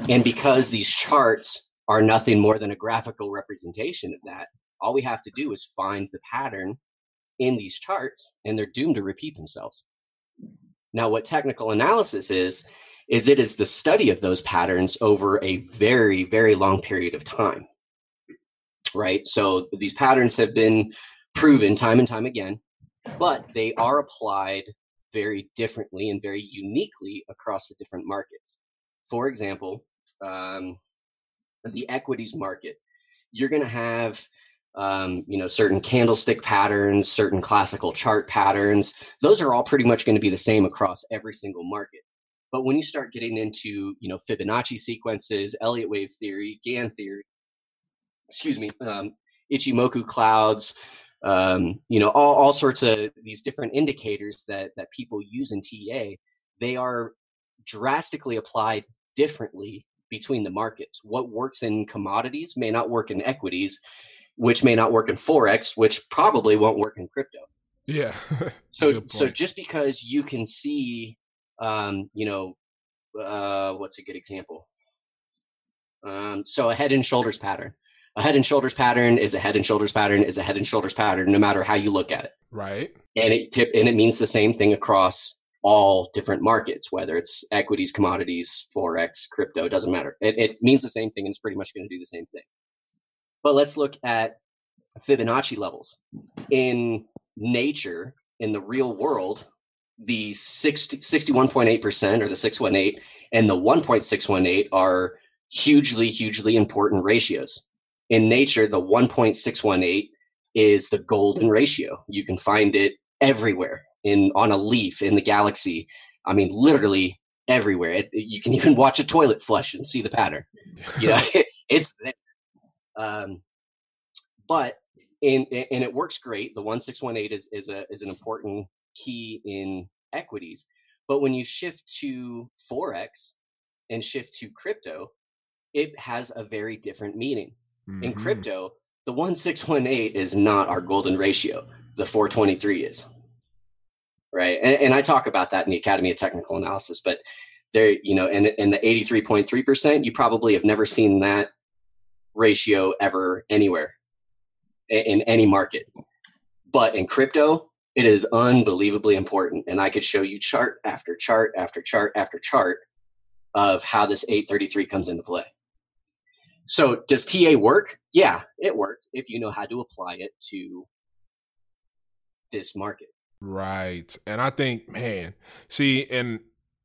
Speaker 5: And because these charts are nothing more than a graphical representation of that, all we have to do is find the pattern in these charts and they're doomed to repeat themselves. Now, what technical analysis is, is it is the study of those patterns over a very, very long period of time. Right? So these patterns have been proven time and time again, but they are applied very differently and very uniquely across the different markets. For example, um, the equities market, you're going to have um, you know certain candlestick patterns certain classical chart patterns those are all pretty much going to be the same across every single market but when you start getting into you know fibonacci sequences elliott wave theory gann theory excuse me um, ichimoku clouds um, you know all, all sorts of these different indicators that that people use in ta they are drastically applied differently between the markets what works in commodities may not work in equities which may not work in forex which probably won't work in crypto
Speaker 1: yeah.
Speaker 5: so so just because you can see um you know uh what's a good example? Um so a head and shoulders pattern. A head and shoulders pattern is a head and shoulders pattern is a head and shoulders pattern no matter how you look at it.
Speaker 1: Right.
Speaker 5: and it tip and it means the same thing across all different markets whether it's equities commodities forex crypto doesn't matter. It, it means the same thing and it's pretty much going to do the same thing. But let's look at fibonacci levels. In nature in the real world the 60, 61.8% or the 618 and the 1.618 are hugely hugely important ratios. In nature the 1.618 is the golden ratio. You can find it everywhere in on a leaf in the galaxy. I mean literally everywhere. It, you can even watch a toilet flush and see the pattern. You know it's there um, but in and it works great. The one six one eight is is a is an important key in equities. But when you shift to forex and shift to crypto, it has a very different meaning. In
Speaker 1: Mhm.
Speaker 5: crypto, the one six one eight is not our golden ratio. The four twenty three is. Right, and, and I talk about that in the Academy of Technical Analysis, but there, you know, and and the eighty three point three percent, you probably have never seen that ratio ever anywhere in any market. But in crypto, it is unbelievably important. And I could show you chart after chart after chart after chart of how this 833 comes into play. So does TA work? Yeah, it works if you know how to apply it to this market.
Speaker 1: Right. And I think, man, see, and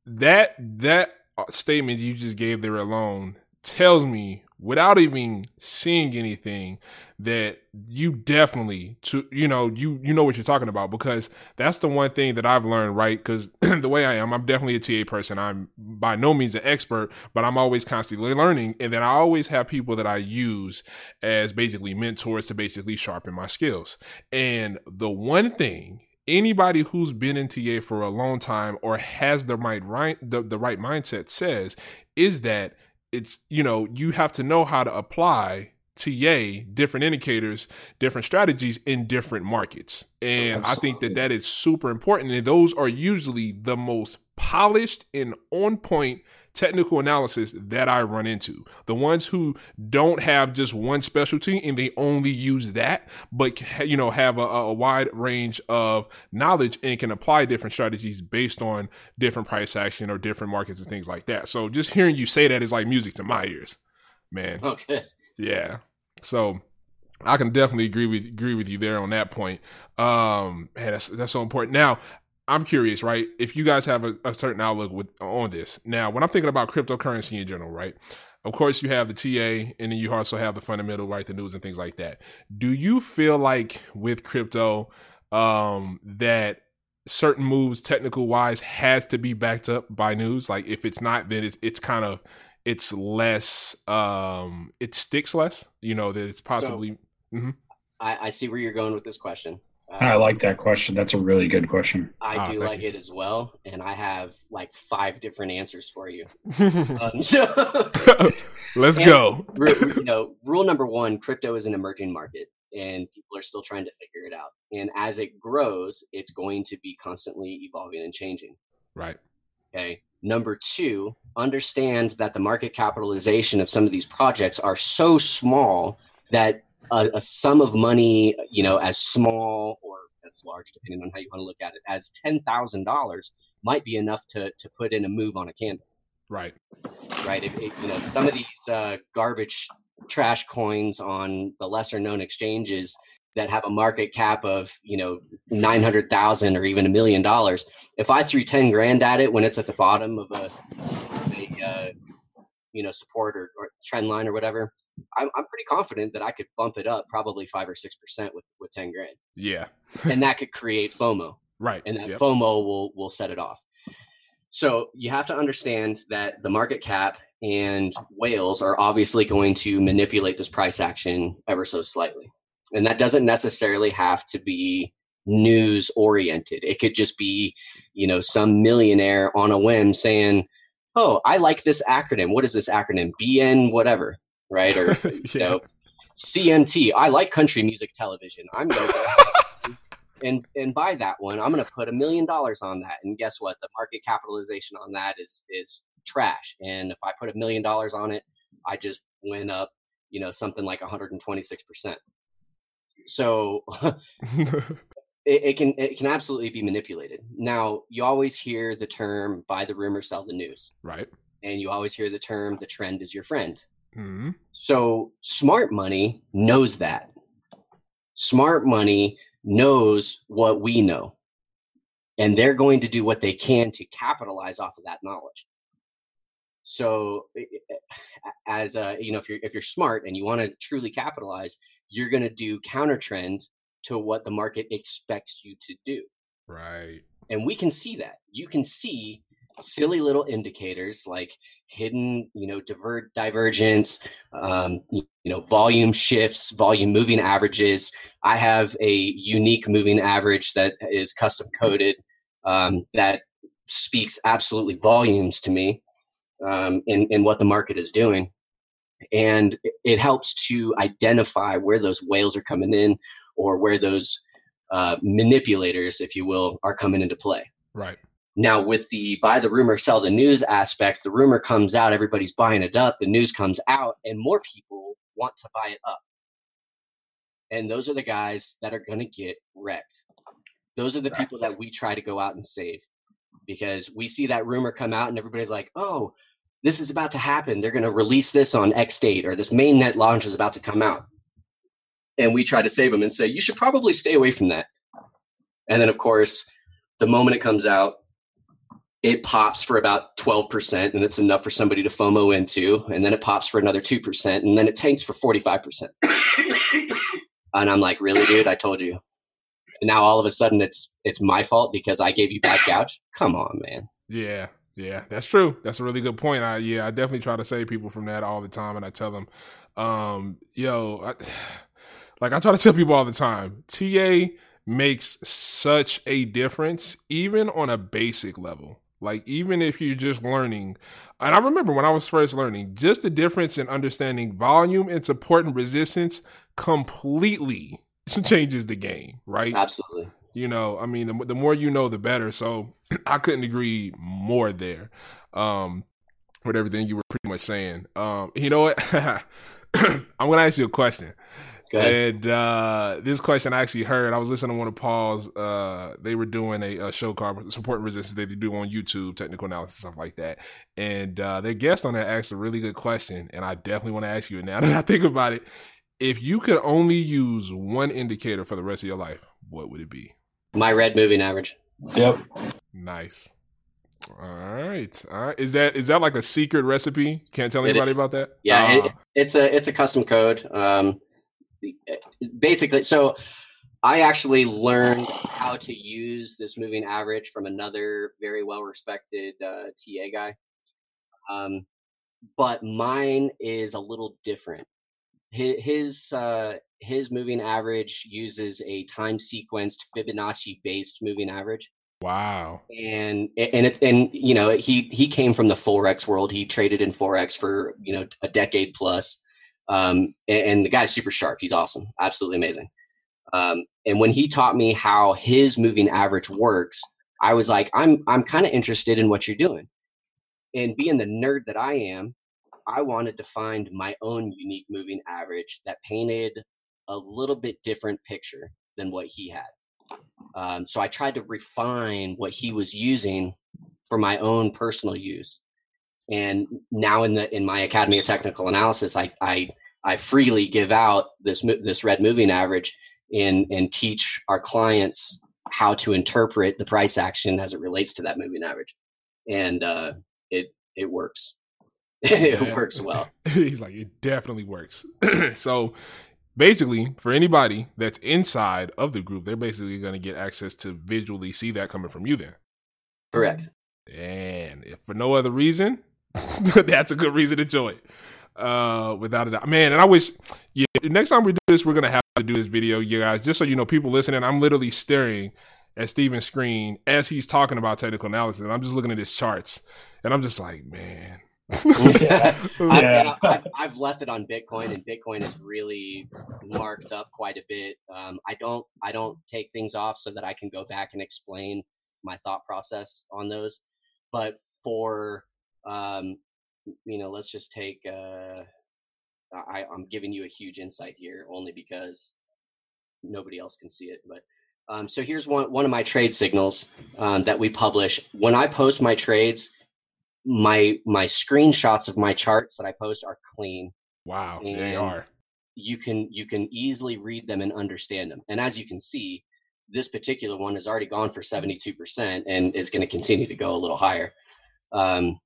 Speaker 1: that that uh, statement you just gave there alone tells me without even seeing anything that you definitely to you know you you know what you're talking about because that's the one thing that I've learned right? Because the way I am I'm definitely a TA person. I'm by no means an expert but I'm always constantly learning. And then I always have people that I use as basically mentors to basically sharpen my skills. And the one thing anybody who's been in TA for a long time or has the right right the, the right mindset says is that it's you know you have to know how to apply TA different indicators, different strategies in different markets. And Absolutely. I think that that is super important. And those are usually the most polished and on point technical analysis that I run into. The ones who don't have just one specialty and they only use that, but you know have a, a, wide range of knowledge and can apply different strategies based on different price action or different markets and things like that. So just hearing you say that is like music to my ears, man.
Speaker 5: Okay.
Speaker 1: Yeah. So I can definitely agree with agree with you there on that point. Um, man, that's that's so important. Now, I'm curious, right? If you guys have a, a, certain outlook with on this. Now, when I'm thinking about cryptocurrency in general, right? Of course, you have the TA, and then you also have the fundamental, right? The news and things like that. Do you feel like with crypto um, that certain moves, technical wise, has to be backed up by news? Like, if it's not, then it's it's kind of it's less, um, it sticks less. You know that it's possibly.
Speaker 5: So, mm-hmm. I, I see where you're going with this question.
Speaker 6: I like that question. That's a really good question.
Speaker 5: I ah, do like you. it as well, and I have like five different answers for you. um, so,
Speaker 1: Let's go.
Speaker 5: you know, rule number one: crypto is an emerging market, and people are still trying to figure it out. And as it grows, it's going to be constantly evolving and changing.
Speaker 1: Right.
Speaker 5: Okay. Number two, understand that the market capitalization of some of these projects are so small that a, a sum of money, you know, as small or as large, depending on how you want to look at it, as ten thousand dollars might be enough to to put in a move on a candle.
Speaker 1: Right.
Speaker 5: Right. If, if, you know, some of these uh, garbage trash coins on the lesser known exchanges that have a market cap of you know 900,000 or even a million dollars if i threw 10 grand at it when it's at the bottom of a, a uh, you know support or, or, trend line or whatever I'm, I'm pretty confident that i could bump it up probably 5 or 6% with with 10 grand.
Speaker 1: Yeah.
Speaker 5: And that could create fomo.
Speaker 1: Right.
Speaker 5: And that yep. fomo will will set it off. So you have to understand that the market cap and whales are obviously going to manipulate this price action ever so slightly. And that doesn't necessarily have to be news oriented. It could just be you know some millionaire on a whim saying oh i like this acronym. What is this acronym? Bn whatever right? Or yeah. you know cmt i like country music television. I'm gonna go and and buy that one. I'm gonna put a million dollars on that. And guess what? The market capitalization on that is is trash. And if i put a million dollars on it i just went up you know something like 126 percent. So it, it, can it can absolutely be manipulated. Now you always hear the term "buy the rumor, sell the news,"
Speaker 1: right?
Speaker 5: And you always hear the term "the trend is your friend."
Speaker 1: Mm-hmm.
Speaker 5: So smart money knows that. Smart money knows what we know, and they're going to do what they can to capitalize off of that knowledge. So, as a, you know, if you're if you're smart and you want to truly capitalize, you're going to do counter trend to what the market expects you to do.
Speaker 1: Right.
Speaker 5: And we can see that. You can see silly little indicators like hidden, you know, divert divergence, um, you know, volume shifts, volume moving averages. I have a unique moving average that is custom coded um, that speaks absolutely volumes to me um, in, in what the market is doing. And it helps to identify where those whales are coming in or where those uh, manipulators, if you will, are coming into play.
Speaker 1: Right.
Speaker 5: Now, with the buy the rumor, sell the news aspect, the rumor comes out, everybody's buying it up, the news comes out, and more people want to buy it up. And those are the guys that are going to get wrecked. Those are the people that we try to go out and save because we see that rumor come out and everybody's like, oh, this is about to happen. They're going to release this on X date, or this mainnet launch is about to come out. And we try to save them and say, you should probably stay away from that. And then, of course, the moment it comes out, it pops for about 12% and it's enough for somebody to FOMO into. And then it pops for another 2% and then it tanks for 45%. and I'm like, really, dude? I told you. And now all of a sudden it's it's my fault because I gave you bad gouge. Come on, man.
Speaker 1: Yeah, yeah, that's true. That's a really good point. I yeah, I definitely try to save people from that all the time, and I tell them, um, yo, I, like I try to tell people all the time, TA makes such a difference, even on a basic level. Like even if you're just learning, and I remember when I was first learning, just the difference in understanding volume and support and resistance completely changes the game, right?
Speaker 5: Absolutely.
Speaker 1: You know, I mean, the, the more you know, the better. So I couldn't agree more there um, with everything you were pretty much saying. Um, you know what? I'm going to ask you a question. And uh, this question I actually heard. I was listening to one of Paul's. Uh, they were doing a, a, show called "Support and Resistance" that they do on YouTube, technical analysis stuff like that. And uh, their guest on that asked a really good question, and I definitely want to ask you it now that I think about it. If you could only use one indicator for the rest of your life, what would it be?
Speaker 5: My red moving average.
Speaker 6: Yep.
Speaker 1: Nice. All right. All right. Is that is that like a secret recipe? Can't tell anybody about that?
Speaker 5: Yeah, uh, it, it's a it's a custom code. Um, basically, so I actually learned how to use this moving average from another very well respected uh, TA guy. Um, but mine is a little different. His his, uh, his moving average uses a time sequenced Fibonacci based moving average.
Speaker 1: Wow.
Speaker 5: And and it and you know he he came from the forex world. He traded in forex for you know a decade plus. Um, and, and the guy's super sharp. He's awesome, absolutely amazing. Um, and when he taught me how his moving average works, I was like, I'm I'm kind of interested in what you're doing. And being the nerd that I am, I wanted to find my own unique moving average that painted a little bit different picture than what he had. Um, so I tried to refine what he was using for my own personal use. And now in the in my Academy of Technical Analysis, I I, I freely give out this this red moving average and and teach our clients how to interpret the price action as it relates to that moving average, and uh, it it works. it works well.
Speaker 1: He's like, it definitely works. so basically for anybody that's inside of the group they're basically going to get access to visually see that coming from you then
Speaker 5: correct
Speaker 1: and if for no other reason that's a good reason to join uh without a doubt man and i wish yeah next time we do this we're gonna have to do this video you guys just so you know people listening i'm literally staring at stephen's screen as he's talking about technical analysis and i'm just looking at his charts and i'm just like man
Speaker 5: yeah. I've, I've, I've, left it on Bitcoin, and Bitcoin is really marked up quite a bit. Um, I don't I don't take things off so that I can go back and explain my thought process on those. But for um, you know, let's just take. Uh, I, I'm giving you a huge insight here, only because nobody else can see it. But um, so here's one one of my trade signals um, that we publish. When I post my trades my my screenshots of my charts that I post are clean.
Speaker 1: Wow, and they are.
Speaker 5: You can you can easily read them and understand them. And as you can see, this particular one has already gone for 72% and is going to continue to go a little higher. Um,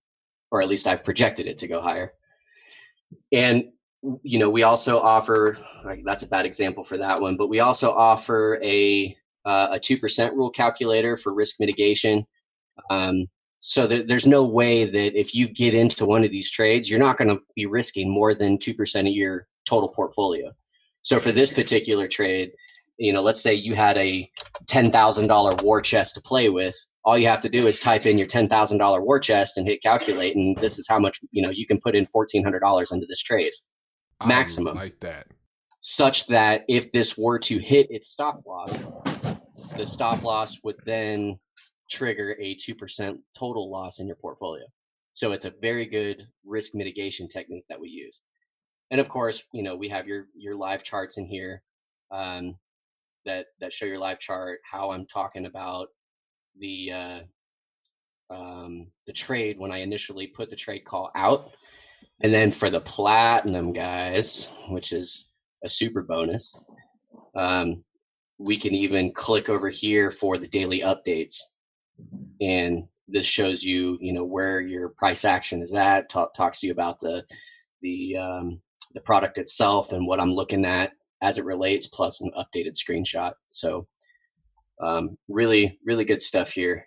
Speaker 5: or at least I've projected it to go higher. And you know, we also offer like, that's a bad example for that one, but we also offer a uh, a 2% rule calculator for risk mitigation. Um, so there's no way that if you get into one of these trades, you're not going to be risking more than 2% of your total portfolio. So for this particular trade, you know, let's say you had a $10,000 war chest to play with. All you have to do is type in your $10,000 war chest and hit calculate. And this is how much, you know, you can put in $1,400 into this trade maximum.
Speaker 1: like that.
Speaker 5: Such that if this were to hit its stop loss, the stop loss would then trigger a 2% total loss in your portfolio. So it's a very good risk mitigation technique that we use. And of course, you know, we have your your live charts in here um, that that show your live chart, how I'm talking about the uh, um, the trade when I initially put the trade call out. And then for the platinum guys, which is a super bonus, um, we can even click over here for the daily updates and this shows you, you know, where your price action is at. Talk, talks to you about the the um, the product itself and what I'm looking at as it relates, plus an updated screenshot. So, um, really, really good stuff here.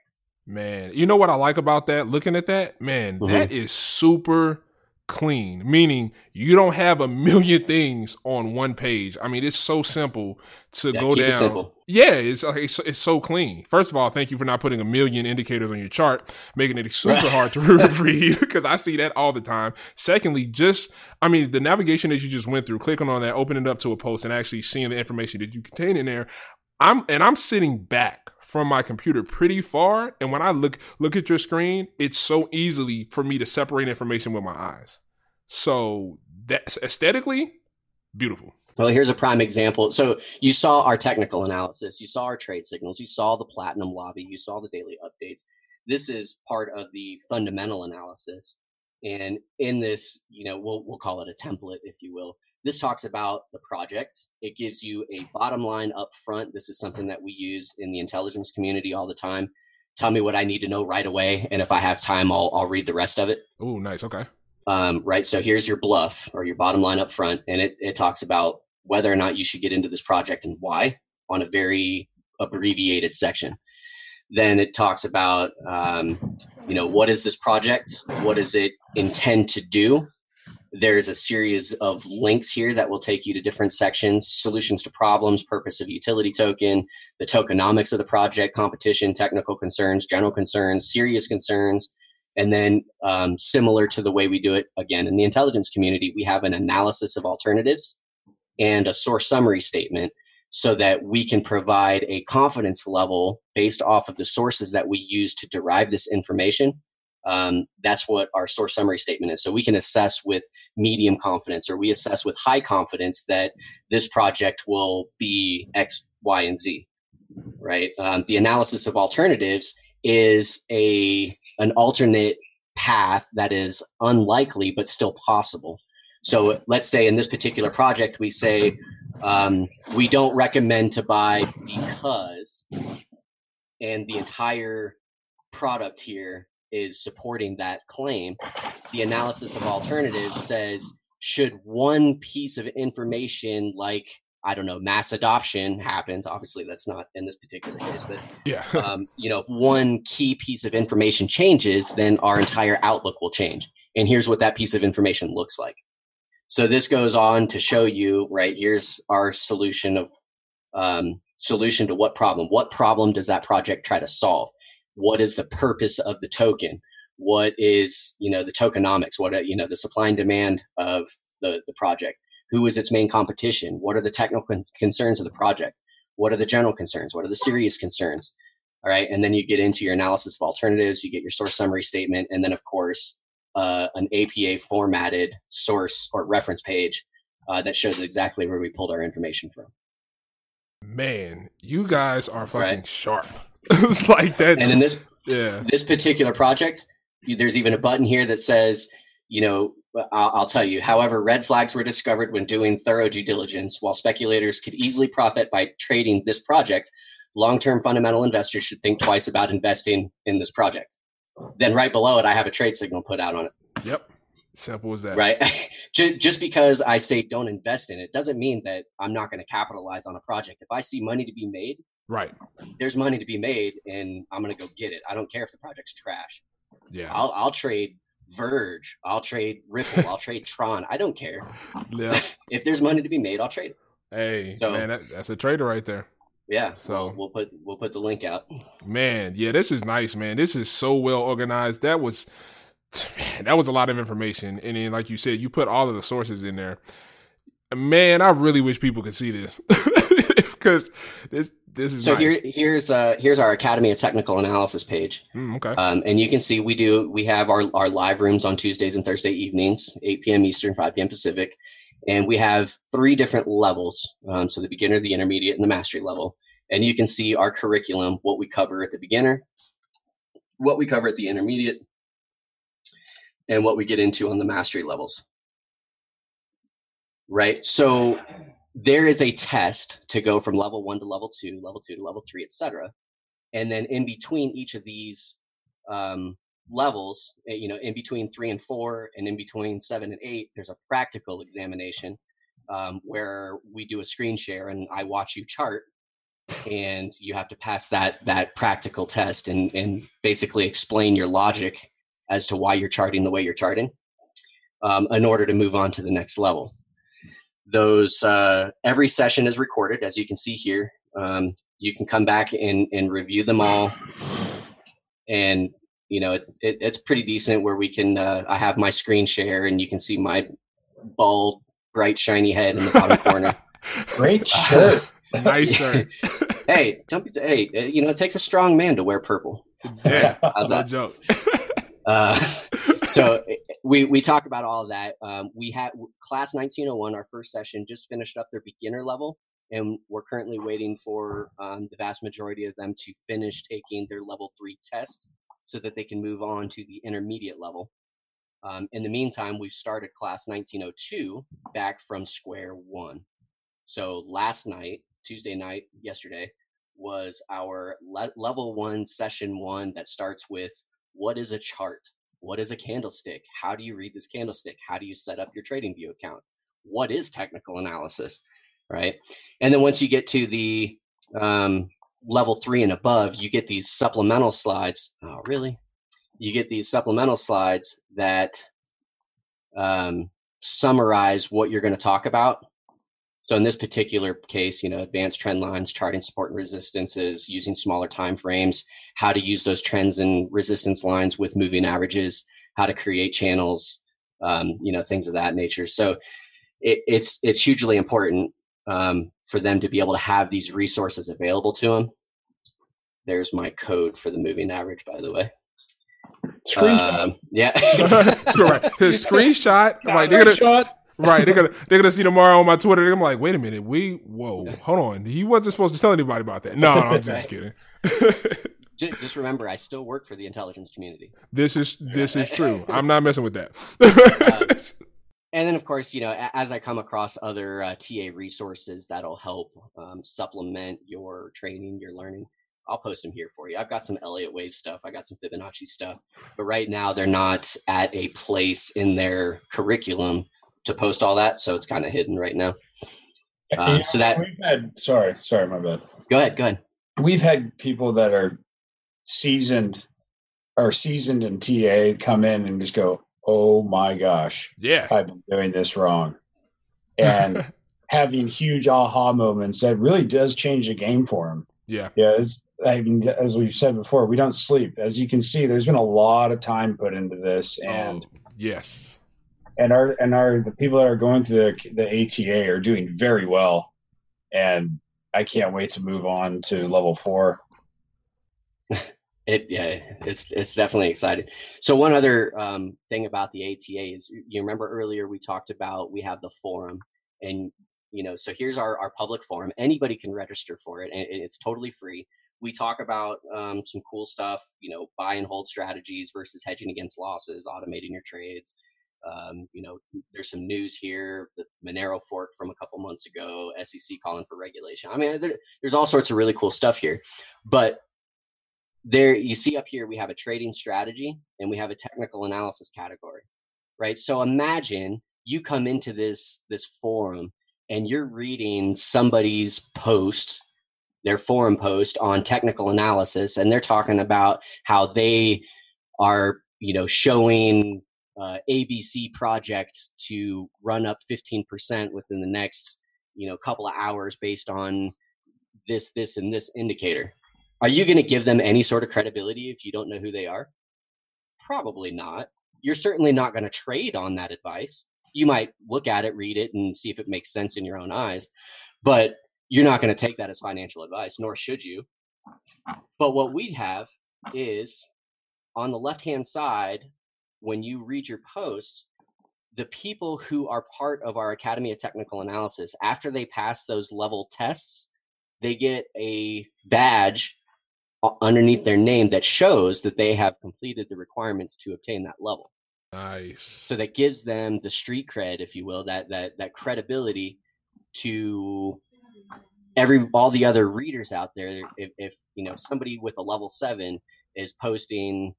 Speaker 1: Man, you know what I like about that? Looking at that, man,
Speaker 5: Mhm.
Speaker 1: that is super clean. Meaning you don't have a million things on one page. I mean, it's so simple to
Speaker 5: Yeah,
Speaker 1: go
Speaker 5: it
Speaker 1: down.
Speaker 5: simple.
Speaker 1: Yeah, it's, it's it's so clean. First of all, thank you for not putting a million indicators on your chart, making it super hard to read because I see that all the time. Secondly, just I mean the navigation that you just went through, clicking on that, opening it up to a post, and actually seeing the information that you contain in there. I'm and I'm sitting back from my computer pretty far, and when I look look at your screen, it's so easily for me to separate information with my eyes. So that's aesthetically beautiful.
Speaker 5: Well, here's a prime example. So you saw our technical analysis, you saw our trade signals, you saw the platinum lobby, you saw the daily updates. This is part of the fundamental analysis. And in this, you know, we'll we'll call it a template, if you will. This talks about the project. It gives you a bottom line up front. This is something that we use in the intelligence community all the time. Tell me what I need to know right away, and if I have time, I'll I'll read the rest of it
Speaker 1: Oh, nice. Okay.
Speaker 5: um, right? So here's your BLUF or your bottom line up front, and it, it talks about whether or not you should get into this project and why on a very abbreviated section. Then it talks about, um, you know, what is this project? What does it intend to do? There's a series of links here that will take you to different sections solutions to problems, purpose of utility token, the tokenomics of the project, competition, technical concerns, general concerns, serious concerns, and then, um, similar to the way we do it again in the intelligence community, we have an analysis of alternatives and a source summary statement so that we can provide a confidence level based off of the sources that we use to derive this information. Um, that's what our source summary statement is. So we can assess with medium confidence or we assess with high confidence that this project will be X, Y, and Z. Right. Um, the analysis of alternatives is a an alternate path that is unlikely but still possible. So let's say in this particular project, we say um, we don't recommend to buy because, and the entire product here is supporting that claim. The analysis of alternatives says should one piece of information like I don't know mass adoption happens. Obviously, that's not in this particular case, but
Speaker 1: Yeah.
Speaker 5: um, you know, if one key piece of information changes, then our entire outlook will change. And here's what that piece of information looks like. So this goes on to show you, right? Here's our solution of um, solution to what problem? What problem does that project try to solve? What is the purpose of the token? What is you know the tokenomics? What are, you know the supply and demand of the the project? Who is its main competition? What are the technical concerns of the project? What are the general concerns? What are the serious concerns? All right, and then you get into your analysis of alternatives. You get your source summary statement, and then of course uh, an APA formatted source or reference page uh, that shows exactly where we pulled our information from.
Speaker 1: Man, you guys are fucking
Speaker 5: Right.
Speaker 1: sharp. it's like that.
Speaker 5: And in this
Speaker 1: yeah.
Speaker 5: this particular project, there's even a button here that says, you know, I'll, I'll tell you. However, red flags were discovered when doing thorough due diligence. While speculators could easily profit by trading this project, long-term fundamental investors should think twice about investing in this project. Then right below it, I have a trade signal put out on it.
Speaker 1: Yep. Simple as that.
Speaker 5: right just because i say don't invest in it doesn't mean that i'm not going to capitalize on a project if i see money to be made
Speaker 1: Right.
Speaker 5: there's money to be made and i'm going to go get it i don't care if the project's trash
Speaker 1: Yeah.
Speaker 5: i'll, I'll trade verge i'll trade ripple i'll trade tron i don't care
Speaker 1: yeah.
Speaker 5: if there's money to be made i'll trade it
Speaker 1: Hey,
Speaker 5: So-
Speaker 1: man, that, that's a trader right there.
Speaker 5: Yeah
Speaker 1: So-
Speaker 5: so we'll put we'll put the link out
Speaker 1: Man, yeah, this is nice, man. This is so well organized. That was man, that was a lot of information. And then like you said, you put all of the sources in there. Man, I really wish people could see this. Because this this is
Speaker 5: so
Speaker 1: nice.
Speaker 5: here here's uh here's our academy of technical analysis page
Speaker 1: Mm, okay.
Speaker 5: Um, and you can see we do we have our, our live rooms on Tuesdays and Thursday evenings, 8 p.m. Eastern, 5 p.m. Pacific, and we have three different levels. Um, so the beginner, the intermediate, and the mastery level. And you can see our curriculum, what we cover at the beginner, what we cover at the intermediate, and what we get into on the mastery levels. Right. So there is a test to go from level one to level two, level two to level three, etc. And then in between each of these um, levels, eh, you know, in between three and four, and in between seven and eight, there's a practical examination um, where we do a screen share and I watch you chart, and you have to pass that that practical test and and basically explain your logic as to why you're charting the way you're charting um, in order to move on to the next level. Those uh, every session is recorded, as you can see here. Um, you can come back and, and review them all, and you know it, it, it's pretty decent. Where we can, uh, I have my screen share, and you can see my bald, bright, shiny head in the bottom corner.
Speaker 6: Great shirt.
Speaker 1: nice shirt.
Speaker 5: hey, don't be, hey, uh, you know it takes a strong man to wear purple.
Speaker 1: Yeah,
Speaker 5: How's
Speaker 1: no
Speaker 5: that?
Speaker 1: joke.
Speaker 5: Uh, so we we talk about all of that. Um, we had class 1901, our first session, just finished up their beginner level, and we're currently waiting for um, the vast majority of them to finish taking their level three test, so that they can move on to the intermediate level. Um, in the meantime, we've started class 1902 back from square one. So last night, Tuesday night, yesterday, was our le- level one session one that starts with what is a chart? What is a candlestick? How do you read this candlestick? How do you set up your TradingView account? What is technical analysis? Right. And then once you get to the um, level three and above, you get these supplemental slides. Oh, really? You get these supplemental slides that um, summarize what you're going to talk about. So in this particular case, you know, advanced trend lines, charting support and resistances, using smaller time frames, how to use those trends and resistance lines with moving averages, how to create channels, um, you know, things of that nature. So it, it's it's hugely important um, for them to be able to have these resources available to them. There's my code for the moving average, by the way.
Speaker 6: Screenshot.
Speaker 5: Um, yeah.
Speaker 1: Screw right. Screenshot. Right. They're gonna,
Speaker 6: Shot.
Speaker 1: right. They're gonna they're gonna see tomorrow on my Twitter. I'm like, wait a minute. We whoa, hold on. He wasn't supposed to tell anybody about that. No, no I'm just kidding.
Speaker 5: Just remember, I still work for the intelligence community.
Speaker 1: this is this is true. I'm not messing with that.
Speaker 5: And then of course you know as i come across other uh, ta resources that'll help um, supplement your training your learning i'll post them here for you. I've got some elliott wave stuff i got some fibonacci stuff but right now they're not at a place in their curriculum to post all that so it's kind of hidden right now. Um,
Speaker 6: Yeah,
Speaker 5: so that-
Speaker 6: we've had sorry, sorry, my bad.
Speaker 5: go ahead go ahead.
Speaker 6: We've had people that are seasoned are seasoned in TA come in and just go, Oh my gosh,
Speaker 1: yeah.
Speaker 6: I've been doing this wrong. And having huge aha moments that really does change the game for them.
Speaker 1: Yeah.
Speaker 6: Yeah, it's, I mean, as we've said before, we don't sleep. As you can see, there's been a lot of time put into this, oh, and
Speaker 1: Oh, yes.
Speaker 6: and our and our the people that are going through the, the ATA are doing very well, and I can't wait to move on to level four.
Speaker 5: It yeah, it's it's definitely exciting. So one other um, thing about the ATA is you remember earlier we talked about we have the forum and you know so here's our, our public forum. Anybody can register for it and it's totally free. We talk about um, some cool stuff you know buy and hold strategies versus hedging against losses automating your trades. Um, you know there's some news here the monero fork from a couple months ago sec calling for regulation. I mean there, there's all sorts of really cool stuff here. But there you see up here we have a trading strategy and we have a technical analysis category right? So imagine you come into this this forum and you're reading somebody's post their forum post on technical analysis and they're talking about how they are you know showing uh, abc project to run up 15% within the next you know couple of hours based on this this and this indicator are you going to give them any sort of credibility if you don't know who they are? Probably not. You're certainly not going to trade on that advice. You might look at it, read it, and see if it makes sense in your own eyes, but you're not going to take that as financial advice, nor should you. But what we have is on the left hand side, when you read your posts, the people who are part of our Academy of Technical Analysis, after they pass those level tests, they get a badge underneath their name that shows that they have completed the requirements to obtain that level.
Speaker 1: Nice.
Speaker 5: So that gives them the street cred, if you will, that that that credibility to every all the other readers out there. If, if you know somebody with a level seven is posting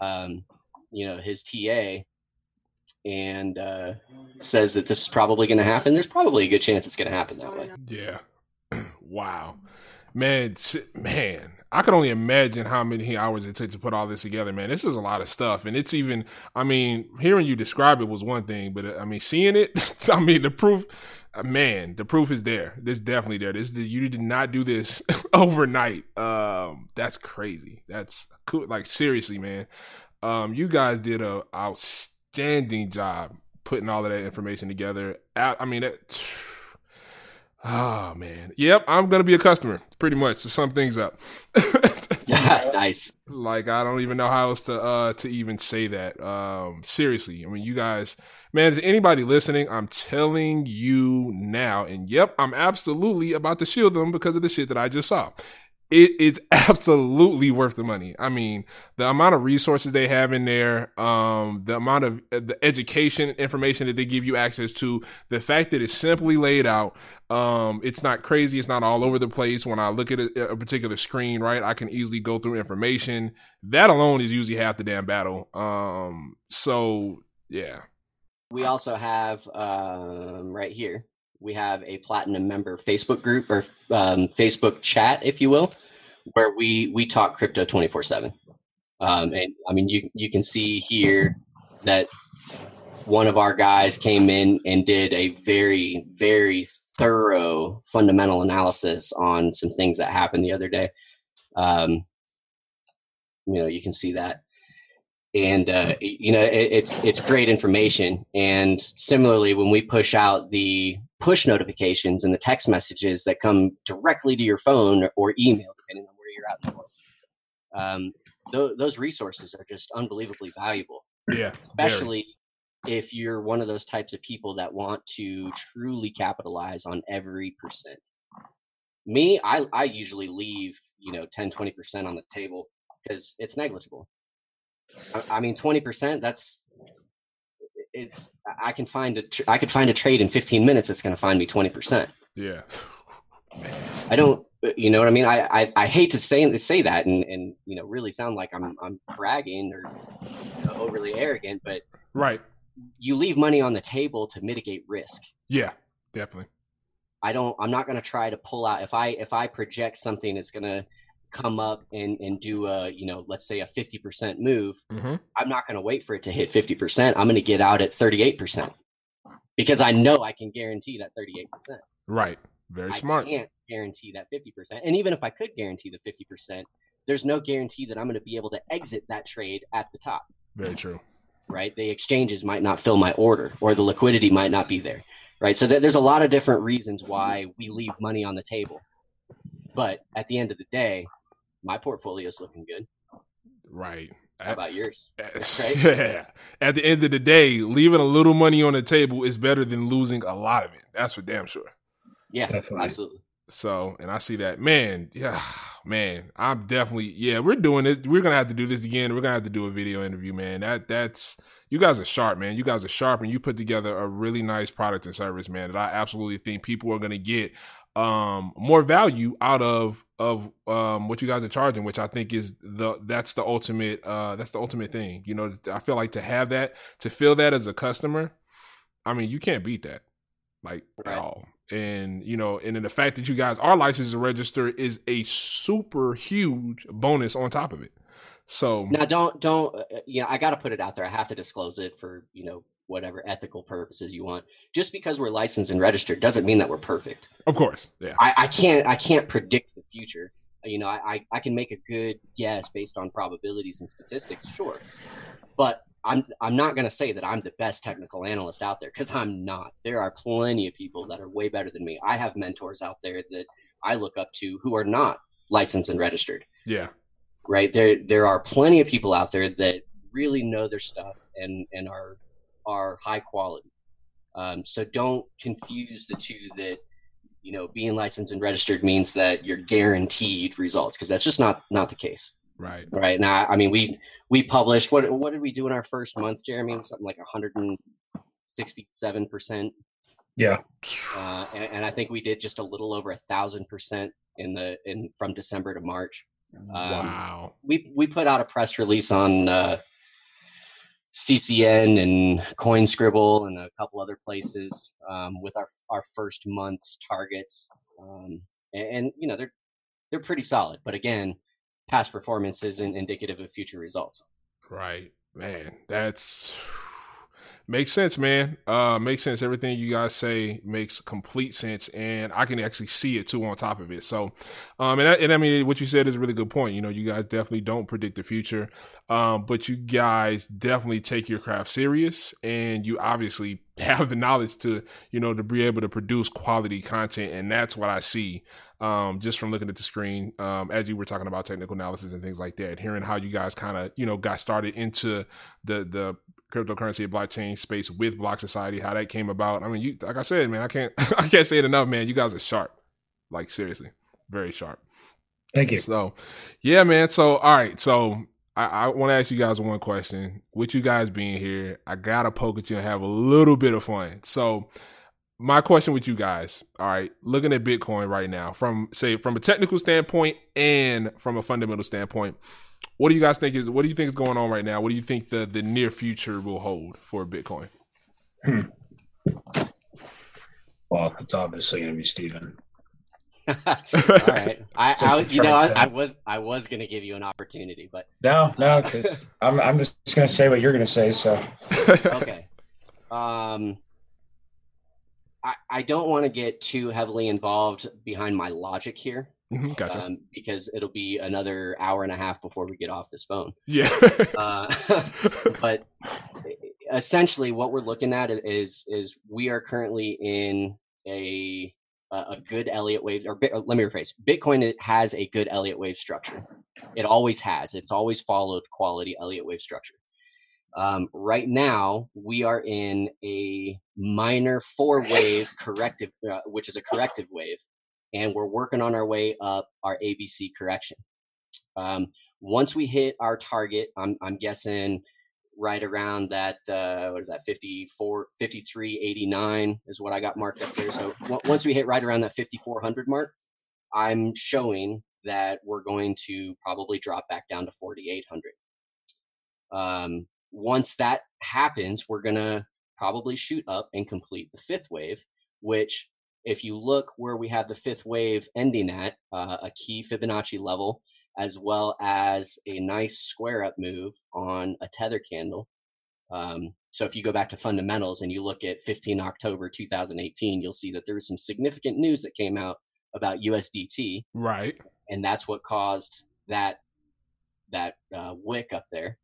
Speaker 5: um, you know, his TA and uh, says that this is probably going to happen, there's probably a good chance it's going to happen that way.
Speaker 1: Yeah. wow. Man, man, I can only imagine how many hours it took to put all this together, man. This is a lot of stuff. And it's even, I mean, hearing you describe it was one thing, but I mean, seeing it, I mean, the proof, uh, man, the proof is there. It's definitely there. This, you did not do this overnight. Um, that's crazy. That's cool. Like, seriously, man. Um, you guys did a outstanding job putting all of that information together. I mean, that, Oh man. Yep, I'm gonna be a customer, pretty much, to sum things up.
Speaker 5: nice.
Speaker 1: Like I don't even know how else to uh to even say that. Um seriously. I mean you guys man, is anybody listening, I'm telling you now, and yep, I'm absolutely about to shield them because of the shit that I just saw it is absolutely worth the money. I mean, the amount of resources they have in there, um, the amount of uh, the education information that they give you access to, the fact that it's simply laid out, um, it's not crazy, it's not all over the place. When I look at a, a particular screen, right, I can easily go through information. That alone is usually half the damn battle. Um, so yeah.
Speaker 5: We also have um, right here we have a platinum member Facebook group or um, Facebook chat, if you will, where we we talk crypto twenty four seven. Um, and I mean, you you can see here that one of our guys came in and did a very very thorough fundamental analysis on some things that happened the other day. Um, you know, you can see that and uh, you know it, it's it's great information and similarly when we push out the push notifications and the text messages that come directly to your phone or email depending on where you're at in the world um, th- those resources are just unbelievably valuable
Speaker 1: yeah
Speaker 5: especially very. if you're one of those types of people that want to truly capitalize on every percent me i, I usually leave you know 10 20% on the table because it's negligible I mean, twenty percent. That's it's. I can find a. I could find a trade in fifteen minutes that's going to find me twenty percent.
Speaker 1: Yeah.
Speaker 5: I don't. You know what I mean? I, I, I hate to say say that and, and you know really sound like I'm I'm bragging or you know, overly arrogant, but
Speaker 1: right.
Speaker 5: You leave money on the table to mitigate risk.
Speaker 1: Yeah, definitely.
Speaker 5: I don't. I'm not going to try to pull out if I if I project something that's going to come up and, and do a you know let's say a 50% move mm-hmm. i'm not going to wait for it to hit 50% i'm going to get out at 38% because i know i can guarantee that 38%
Speaker 1: right. Very smart.
Speaker 5: i can't guarantee that 50% and even if i could guarantee the 50% there's no guarantee that i'm going to be able to exit that trade at the top.
Speaker 1: Very true.
Speaker 5: Right? The exchanges might not fill my order or the liquidity might not be there. Right? So th- there's a lot of different reasons why we leave money on the table. But at the end of the day my portfolio is looking good.
Speaker 1: Right.
Speaker 5: How about yours?
Speaker 1: Yeah. At the end of the day, leaving a little money on the table is better than losing a lot of it. That's for damn sure.
Speaker 5: Yeah, definitely. absolutely.
Speaker 1: So, and I see that, man. Yeah, man. I'm definitely, yeah. We're doing this. We're gonna have to do this again. We're gonna have to do a video interview, man. That that's you guys are sharp, man. You guys are sharp, and you put together a really nice product and service, man. That I absolutely think people are gonna get um more value out of of um what you guys are charging which i think is the that's the ultimate uh that's the ultimate thing you know i feel like to have that to feel that as a customer i mean you can't beat that like right. at all and you know and then the fact that you guys are licensed to register is a super huge bonus on top of it so
Speaker 5: now don't don't uh, you know i got to put it out there i have to disclose it for you know whatever ethical purposes you want. Just because we're licensed and registered doesn't mean that we're perfect.
Speaker 1: Of course, yeah.
Speaker 5: I, I can't I can't predict the future. You know, I, I can make a good guess based on probabilities and statistics, sure, but I'm I'm not going to say that I'm the best technical analyst out there because I'm not. There are plenty of people that are way better than me. I have mentors out there that I look up to who are not licensed and registered.
Speaker 1: Yeah.
Speaker 5: Right. There there are plenty of people out there that really know their stuff and and are are high quality. Um, so don't confuse the two that you know being licensed and registered means that you're guaranteed results because that's just not not the case.
Speaker 1: Right.
Speaker 5: Right. Now, I mean, we we published what what did we do in our first month, Jeremy? Something like 167 percent.
Speaker 6: Yeah.
Speaker 5: Uh, and, and I think we did just a little over a thousand percent in the in from December to March. Um,
Speaker 1: wow.
Speaker 5: we we put out a press release on uh, CCN and CoinScribble and a couple other places um, with our our first month's targets, um, and, and you know they're they're pretty solid. But again, past performance isn't indicative of future results.
Speaker 1: Right. Man, that's makes sense, man. Uh makes sense. Everything you guys say makes complete sense and I can actually see it too on top of it. So um and I, and I mean what you said is a really good point. You know, you guys definitely don't predict the future. Um but you guys definitely take your craft serious and you obviously have the knowledge to, you know, to be able to produce quality content and that's what I see um, just from looking at the screen um, as you were talking about technical analysis and things like that, hearing how you guys kind of you know got started into the the cryptocurrency and blockchain space with Block Society, how that came about. I mean, you like I said, man, I can't I can't say it enough, man. You guys are sharp, like seriously, very sharp.
Speaker 6: Thank you.
Speaker 1: So, yeah, man. So, all right. So, I, I want to ask you guys one question. With you guys being here, I gotta poke at you and have a little bit of fun. So, my question with you guys, all right, looking at Bitcoin right now, from say from a technical standpoint and from a fundamental standpoint, what do you guys think is what do you think is going on right now? What do you think the the near future will hold for Bitcoin?
Speaker 6: Hmm. Well, it's obviously going to be Stephen.
Speaker 5: All right, I, I you know I, I, was I was going to give you an opportunity, but
Speaker 6: no, no, because I'm I'm just going to say what you're going to say. So
Speaker 5: okay. Um, I, I don't want to get too heavily involved behind my logic here.
Speaker 1: Mm-hmm, gotcha. Um,
Speaker 5: because it'll be another hour and a half before we get off this phone.
Speaker 1: Yeah.
Speaker 5: uh, but essentially, what we're looking at is is we are currently in a a good Elliott wave, or, or let me rephrase: Bitcoin has a good Elliott wave structure. It always has. It's always followed quality Elliott wave structure. Um, right now, we are in a minor four wave corrective, uh, which is a corrective wave, and we're working on our way up our ABC correction. Um, once we hit our target, I'm, I'm guessing right around that, uh, what is that, 54, 5389 is what I got marked up there. So w- once we hit right around that 5400 mark, I'm showing that we're going to probably drop back down to 4800. Um, once that happens, we're going to probably shoot up and complete the fifth wave, which if you look where we have the fifth wave ending at, uh, a key Fibonacci level, as well as a nice square up move on a tether candle. Um, so if you go back to fundamentals and you look at 15 October 2018, you'll see that there was some significant news that came out about USDT.
Speaker 1: Right.
Speaker 5: And that's what caused that that uh, wick up there.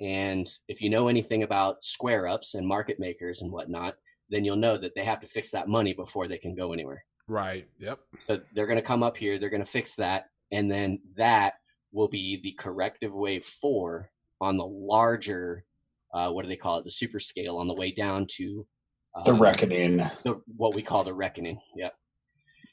Speaker 5: And if you know anything about square ups and market makers and whatnot, then you'll know that they have to fix that money before they can go anywhere.
Speaker 1: Right. Yep.
Speaker 5: So they're going to come up here, they're going to fix that, and then that will be the corrective wave four on the larger, uh, what do they call it, the super scale on the way down to
Speaker 6: um, the reckoning,
Speaker 5: the, what we call the reckoning. Yep.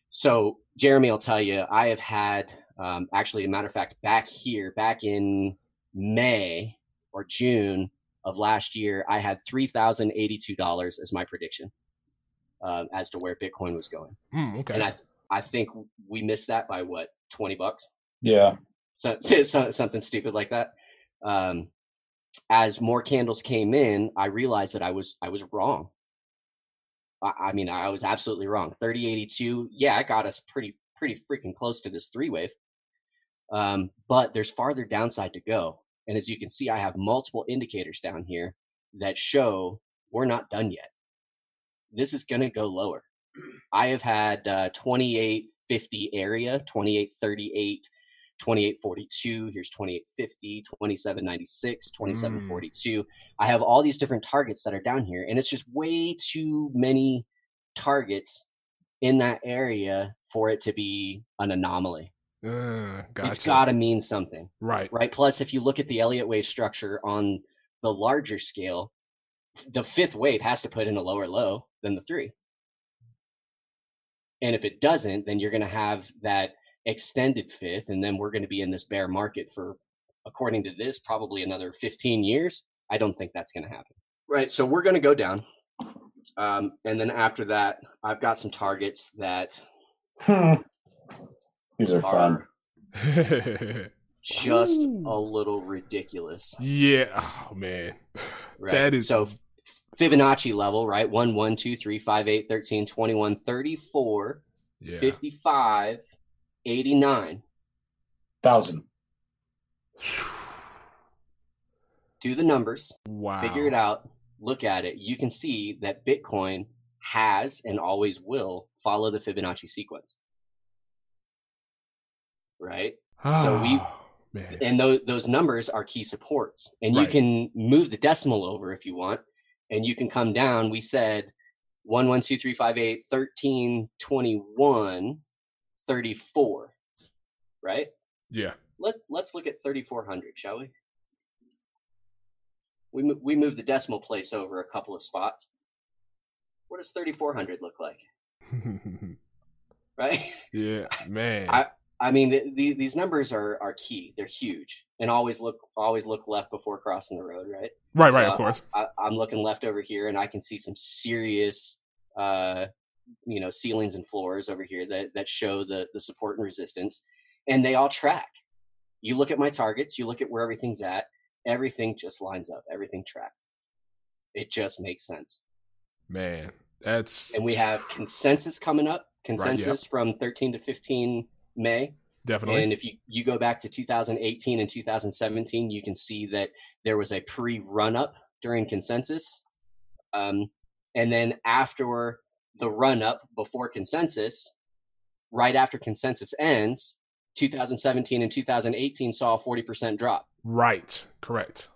Speaker 5: So Jeremy I'll tell you, I have had um, actually, a matter of fact, back here, back in May or June, of last year, I had three thousand eighty-two dollars as my prediction uh, as to where Bitcoin was going.
Speaker 1: Mm, okay,
Speaker 5: and I th- I think we missed that by what twenty bucks.
Speaker 6: Yeah,
Speaker 5: so, so something stupid like that. Um, as more candles came in, I realized that I was I was wrong. I, I mean, I was absolutely wrong. Thirty eighty-two, yeah, it got us pretty pretty freaking close to this three wave. Um, but there's farther downside to go. And as you can see, I have multiple indicators down here that show we're not done yet. This is going to go lower. I have had uh, 2850 area, 2838, 2842. Here's 2850, 2796, 2742. Mm. I have all these different targets that are down here, and it's just way too many targets in that area for it to be an anomaly.
Speaker 1: Uh, gotcha.
Speaker 5: It's got to mean something.
Speaker 1: Right.
Speaker 5: Right. Plus, if you look at the Elliott wave structure on the larger scale, the fifth wave has to put in a lower low than the three. And if it doesn't, then you're going to have that extended fifth, and then we're going to be in this bear market for, according to this, probably another 15 years. I don't think that's going to happen. Right. So we're going to go down. Um, and then after that, I've got some targets that
Speaker 6: hmm. These are, are fun.
Speaker 5: Just
Speaker 1: Ooh.
Speaker 5: a little ridiculous.
Speaker 1: yeah. Oh man.
Speaker 5: Right?
Speaker 1: That is-
Speaker 5: so Fibonacci level, right? 1, 1, 2, 3, 5, 8, 13, 21, 34,
Speaker 1: Yeah.
Speaker 5: 55, 89.
Speaker 6: Thousand.
Speaker 5: Do the numbers,
Speaker 1: Wow.
Speaker 5: figure it out, look at it. You can see that Bitcoin has and always will follow the Fibonacci sequence. Right? So we-
Speaker 1: Ah, man.
Speaker 5: and those those numbers are key supports and you can move the decimal over if you want and you can come down we said 1 1 2 3 5 8 13 21 34 right
Speaker 1: yeah.
Speaker 5: Let, let's look at 3400 shall we we, we moved the decimal place over a couple of spots what does 3400 look like right
Speaker 1: yeah, man.
Speaker 5: I- I mean, the, the, these numbers are are key. They're huge, and always look always look left before crossing the road. Right.
Speaker 1: right, right,
Speaker 5: so
Speaker 1: of course.
Speaker 5: I, I'm looking left over here, and I can see some serious, uh, you know, ceilings and floors over here that that show the the support and resistance, and they all track. You look at my targets. You look at where everything's at. Everything just lines up. Everything tracks. It just makes sense.
Speaker 1: Man. That's
Speaker 5: And we have consensus coming up. Consensus from 13 to 15 May.
Speaker 1: definitely
Speaker 5: And if you, you go back to 2018 and 2017, you can see that there was a pre run up during consensus. Um, and then after the run up before consensus, right after consensus ends, 2017 and 2018 saw a 40% drop.
Speaker 1: right. Correct.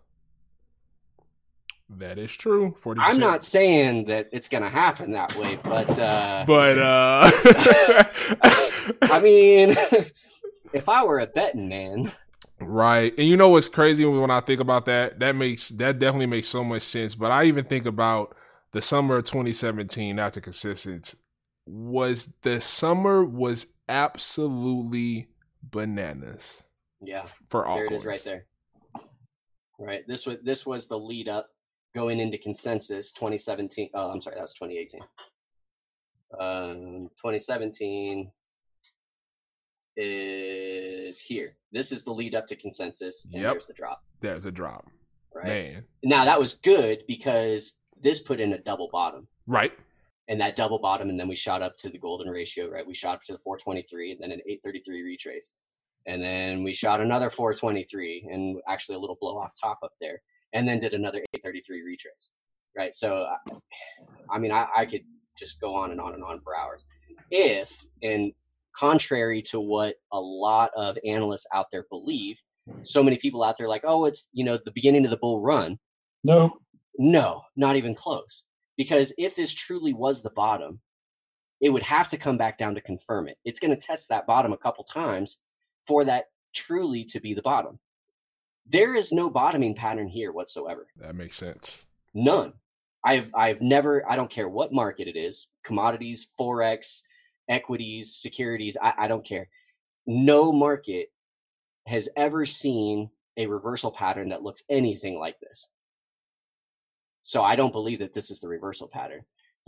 Speaker 1: That is true. 40%.
Speaker 5: I'm not saying that it's going to happen that way, but uh,
Speaker 1: but uh
Speaker 5: I mean, if I were a betting man,
Speaker 1: Right. And you know what's crazy when I think about that? That makes that definitely makes so much sense. But I even think about the summer of 2017 after consensus was the summer was absolutely bananas
Speaker 5: yeah,
Speaker 1: for all
Speaker 5: there it is right there. Right. This was this was the lead up going into consensus 2017. Oh, I'm sorry, that was 2018. Um, 2017 is here. This is the lead up to consensus, and
Speaker 1: Yep.
Speaker 5: there's the drop.
Speaker 1: There's a drop.
Speaker 5: Right
Speaker 1: Man.
Speaker 5: now, that was good because this put in a double bottom.
Speaker 1: Right.
Speaker 5: and that double bottom, and then we shot up to the golden ratio, right? We shot up to the 423, and then an 833 retrace, and then we shot another 423, and actually a little blow off top up there, and then did another 833 retrace, right? So, I- I mean, I, I could just go on and on and on for hours. If, and contrary to what a lot of analysts out there believe, so many people out there like, oh, it's you know the beginning of the bull run.
Speaker 6: No.
Speaker 5: No, not even close. Because if this truly was the bottom, it would have to come back down to confirm it. It's going to test that bottom a couple times for that truly to be the bottom. There is no bottoming pattern here whatsoever.
Speaker 1: That makes sense.
Speaker 5: None. I've I've never I don't care what market it is, commodities, forex, equities, securities, I, I don't care. No market has ever seen a reversal pattern that looks anything like this. So I don't believe that this is the reversal pattern.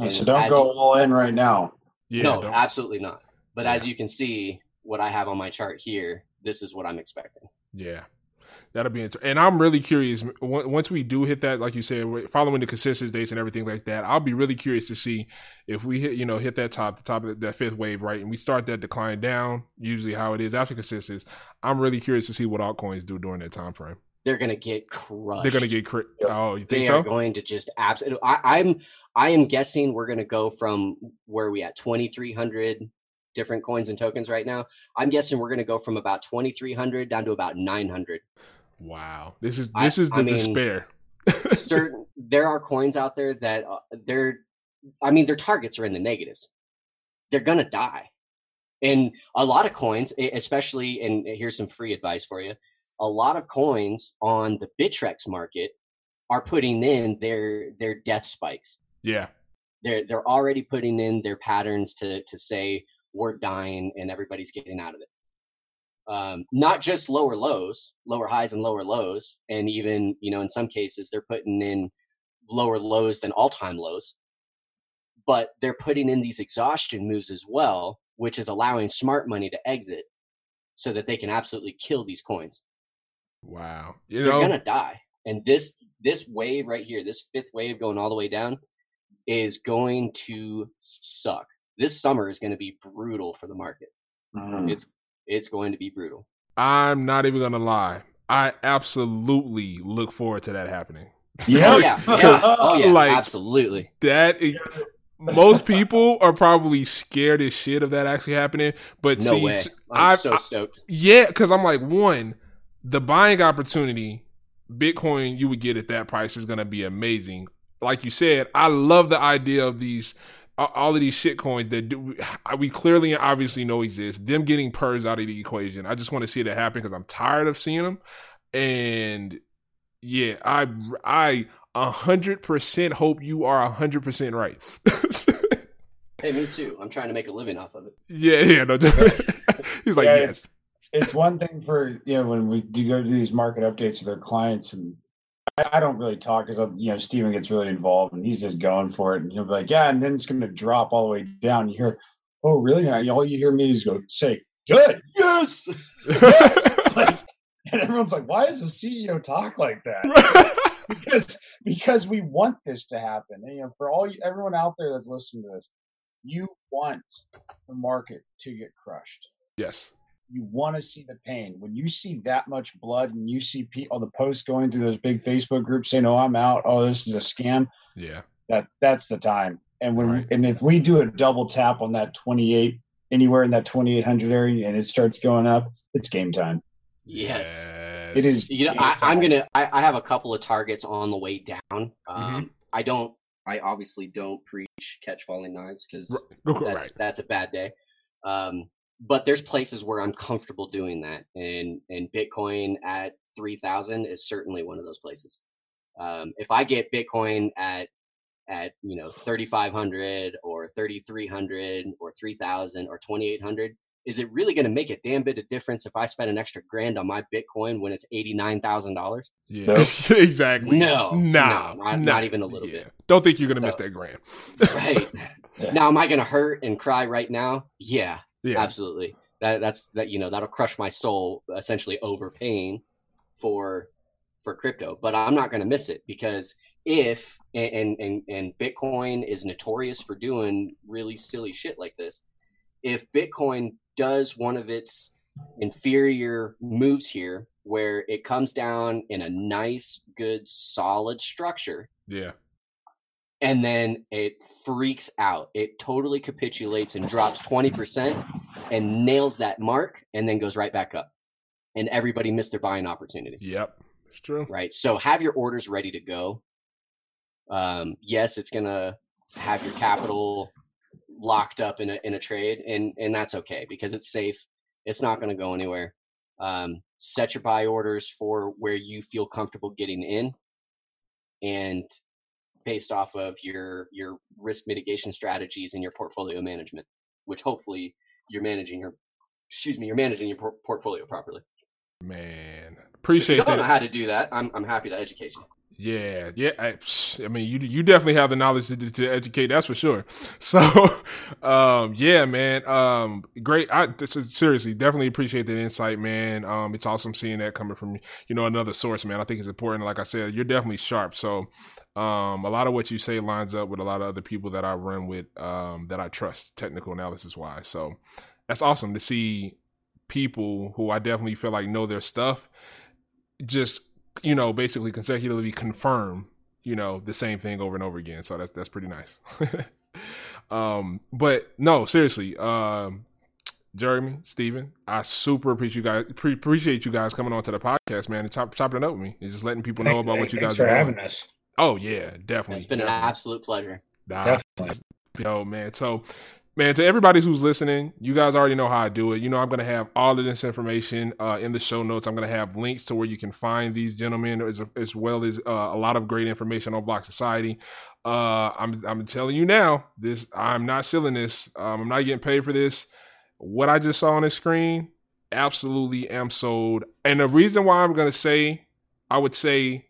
Speaker 6: So don't go
Speaker 5: you-
Speaker 6: all in right now.
Speaker 1: Yeah.
Speaker 5: no,
Speaker 1: don't-
Speaker 5: absolutely not. But as you can see, what I have on my chart here, this is what I'm expecting.
Speaker 1: Yeah. That'll be interesting. And I'm really curious. Once we do hit that, like you said, following the consensus dates and everything like that, I'll be really curious to see if we hit, you know, hit that top, the top of that fifth wave, right? And we start that decline down, usually how it is after consensus. I'm really curious to see what altcoins do during that time frame.
Speaker 5: They're gonna get crushed.
Speaker 1: They're going to get.
Speaker 6: Yep.
Speaker 1: Oh, you think
Speaker 5: they
Speaker 1: think
Speaker 5: are going to just absolutely. I, I'm I am guessing we're going to go from where we at 2,300 different coins and tokens right now. I'm guessing we're going to go from about 2,300 down to about 900.
Speaker 1: Wow. This is
Speaker 5: I-
Speaker 1: this is the
Speaker 5: I mean-
Speaker 1: despair.
Speaker 5: Certain there are coins out there that uh, they're, I mean, their targets are in the negatives. They're going to die, and a lot of coins, especially, and here's some free advice for you. A lot of coins on the Bittrex market are putting in their their death spikes.
Speaker 1: yeah.
Speaker 5: they're they're already putting in their patterns to to say we're dying and everybody's getting out of it. Um, not just lower lows, lower highs and lower lows, and even you know in some cases they're putting in lower lows than all time lows. But they're putting in these exhaustion moves as well, which is allowing smart money to exit so that they can absolutely kill these coins.
Speaker 1: Wow. You
Speaker 5: They're
Speaker 1: know,
Speaker 5: gonna die. And this this wave right here, this fifth wave going all the way down, is going to suck. This summer is going to be brutal for the market.
Speaker 6: Mhm.
Speaker 5: It's it's going to be brutal.
Speaker 1: I'm not even gonna lie. I absolutely look forward to that happening.
Speaker 6: Yeah.
Speaker 5: Oh yeah, yeah. oh yeah,
Speaker 1: Like-
Speaker 5: absolutely.
Speaker 1: that is, most people are probably scared as shit of that actually happening. But
Speaker 5: No
Speaker 1: see,
Speaker 5: way.
Speaker 1: t-
Speaker 5: I'm
Speaker 1: I-
Speaker 5: so
Speaker 1: I-
Speaker 5: stoked.
Speaker 1: yeah, because I'm like one, the buying opportunity, Bitcoin you would get at that price is gonna be amazing. Like you said, I love the idea of these. A- All of these shit coins that do, we clearly and obviously know exist, them getting purged out of the equation. I just want to see that happen because I'm tired of seeing them. And yeah, I I a hundred percent hope you are a hundred percent right.
Speaker 5: Hey, me too. I'm trying to make a living off of it.
Speaker 1: yeah, yeah. No, he's like
Speaker 6: Yeah,
Speaker 1: yes.
Speaker 6: it's one thing for you know when we do go to these market updates with our clients and I, don't really talk because you know Stephen gets really involved and he's just going for it and he'll be like yeah and then it's going to drop all the way down. You hear oh really? And all you hear me is go say good
Speaker 5: Yes.
Speaker 6: like, and everyone's like why does the CEO talk like that? Because because we want this to happen. And, you know for all you, everyone out there that's listening to this you want the market to get crushed.
Speaker 1: Yes.
Speaker 6: You want to see the pain. When you see that much blood and you see pe- all the posts going through those big Facebook groups saying, "Oh, I'm out. Oh, this is a scam."
Speaker 1: Yeah.
Speaker 6: That's that's the time. And when
Speaker 1: Right.
Speaker 6: and if we do a double tap on that 28 anywhere in that 2800 area and it starts going up, it's game time.
Speaker 5: yes.
Speaker 6: It is.
Speaker 5: You know, I, I'm gonna. I, I have a couple of targets on the way down. Um,
Speaker 1: Mhm.
Speaker 5: I don't. I obviously don't preach catch falling knives because
Speaker 1: Right.
Speaker 5: that's that's a bad day. Um, but there's places where I'm comfortable doing that, and and Bitcoin at three thousand is certainly one of those places. Um, if I get Bitcoin at at you know thirty five hundred or thirty three hundred or three thousand or twenty eight hundred, is it really going to make a damn bit of difference if I spend an extra grand on my Bitcoin when it's eighty nine thousand dollars?
Speaker 1: Yeah,
Speaker 6: Nope.
Speaker 1: exactly.
Speaker 5: No,
Speaker 1: nah,
Speaker 5: no, not-
Speaker 1: nah.
Speaker 5: not even a little
Speaker 1: Yeah.
Speaker 5: bit.
Speaker 1: Don't think you're gonna miss that grand.
Speaker 5: Right
Speaker 6: Yeah.
Speaker 5: now, am I going to hurt and cry right now? Yeah,
Speaker 1: yeah,
Speaker 5: absolutely. That that's that you know that'll crush my soul essentially overpaying for for crypto but i'm not going to miss it because if and and and bitcoin is notorious for doing really silly shit like this if bitcoin does one of its inferior moves here where it comes down in a nice good solid structure
Speaker 1: yeah,
Speaker 5: and then it freaks out. It totally capitulates and drops 20% and nails that mark and then goes right back up. And everybody missed their buying opportunity,
Speaker 1: yep. It's true.
Speaker 5: right? So have your orders ready to go. Um, yes, it's going to have your capital locked up in a, in a trade and, and that's okay because it's safe. It's not going to go anywhere. Um, set your buy orders for where you feel comfortable getting in and based off of your your risk mitigation strategies and your portfolio management which hopefully you're managing your excuse me you're managing your por- portfolio properly
Speaker 1: Man, appreciate.
Speaker 5: if you don't know how to do that i'm, I'm happy to educate you
Speaker 1: Yeah, yeah. I, I mean, you you definitely have the knowledge to, to educate. That's for sure. So, um, yeah, man. Um, great. I this is seriously definitely appreciate that insight, man. Um, it's awesome seeing that coming from you know another source, man. I think it's important. Like I said, you're definitely sharp. So, um, a lot of what you say lines up with a lot of other people that I run with, um, that I trust technical analysis wise. So, that's awesome to see people who I definitely feel like know their stuff just you know, basically consecutively confirm, you know, the same thing over and over again. So that's that's pretty nice. um, but no, seriously, um, Jeremy, Stephen, I super appreciate you guys pre- appreciate you guys coming on to the podcast, man, and chop, chopping it up with me and just letting people know about what you
Speaker 6: Thanks
Speaker 1: guys
Speaker 6: for
Speaker 1: are
Speaker 6: having
Speaker 1: doing.
Speaker 6: us.
Speaker 1: Oh yeah, definitely.
Speaker 5: it's been an absolute pleasure
Speaker 1: Nah,
Speaker 6: Definitely.
Speaker 1: Yo, man. So, man, to everybody who's listening, you guys already know how I do it. You know, I'm going to have all of this information uh, in the show notes. I'm going to have links to where you can find these gentlemen, as, as well as uh, a lot of great information on Block Society. Uh, I'm, I'm telling you now, this I'm not shilling this. Um, I'm not getting paid for this. What I just saw on the screen, absolutely am sold. And the reason why I'm going to say, I would say,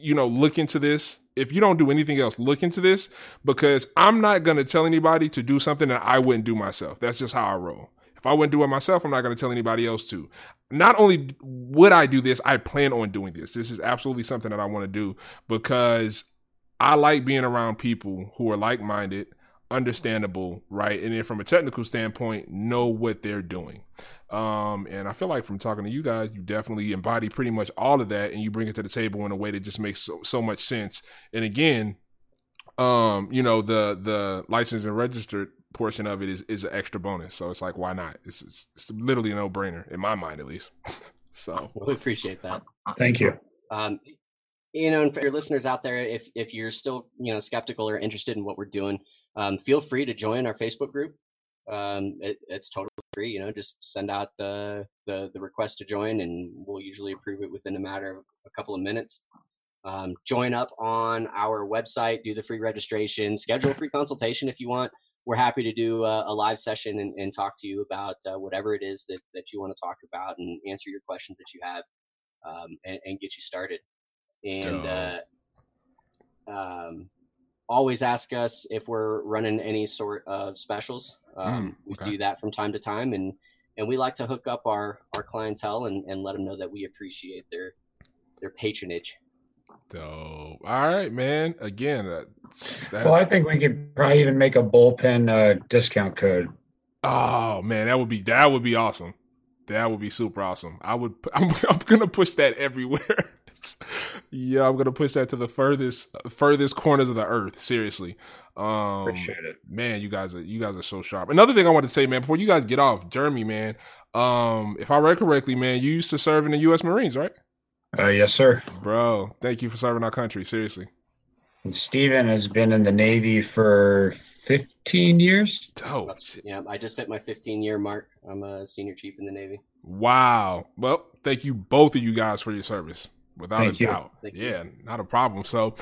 Speaker 1: you know, look into this. If you don't do anything else, look into this because I'm not going to tell anybody to do something that I wouldn't do myself. That's just how I roll. If I wouldn't do it myself, I'm not going to tell anybody else to. Not only would I do this, I plan on doing this. This is absolutely something that I want to do because I like being around people who are like minded, understandable, right? And then from a technical standpoint, know what they're doing. Um, and I feel like from talking to you guys, you definitely embody pretty much all of that and you bring it to the table in a way that just makes so, so much sense. And again, um, you know, the the license and registered portion of it is is an extra bonus. So it's like, why not? It's it's, it's literally a no brainer in my mind, at least. so
Speaker 5: we appreciate that.
Speaker 6: Thank you.
Speaker 5: Um, you know, and for your listeners out there, if if you're still you know skeptical or interested in what we're doing, um, feel free to join our Facebook group. Um, it, it's totally free. You know, just send out the, the the request to join, and we'll usually approve it within a matter of a couple of minutes. Um, join up on our website, do the free registration, schedule a free consultation if you want. We're happy to do a, a live session and, and, talk to you about uh, whatever it is that, that you want to talk about and answer your questions that you have um, and, and, get you started. And uh, um, always ask us if we're running any sort of specials. Um, mm, okay. We do that from time to time, and and we like to hook up our our clientele and, and let them know that we appreciate their their patronage.
Speaker 1: Dope. All right, man. Again, that's,
Speaker 6: that's... well, I think we could probably even make a bullpen uh, discount code.
Speaker 1: Oh man, that would be that would be awesome. That would be super awesome. I would. I'm, I'm gonna push that everywhere. Yeah, I'm gonna push that to the furthest furthest corners of the earth. Seriously. Um,
Speaker 6: Appreciate it,
Speaker 1: man. You guys are you guys are so sharp. Another thing I want to say, man, before you guys get off, Jeremy, man. Um, if I read correctly, man, you used to serve in the U.S. Marines, right?
Speaker 6: Uh, yes, sir.
Speaker 1: Bro, thank you for serving our country. Seriously.
Speaker 6: And Stephen has been in the Navy for 15 years.
Speaker 1: Dope.
Speaker 5: Yeah, I just hit my 15 year mark. I'm a senior chief in the Navy.
Speaker 1: Wow. Well, thank you both of you guys for your service without Thank a you. doubt. Thank yeah, you. not a problem. So,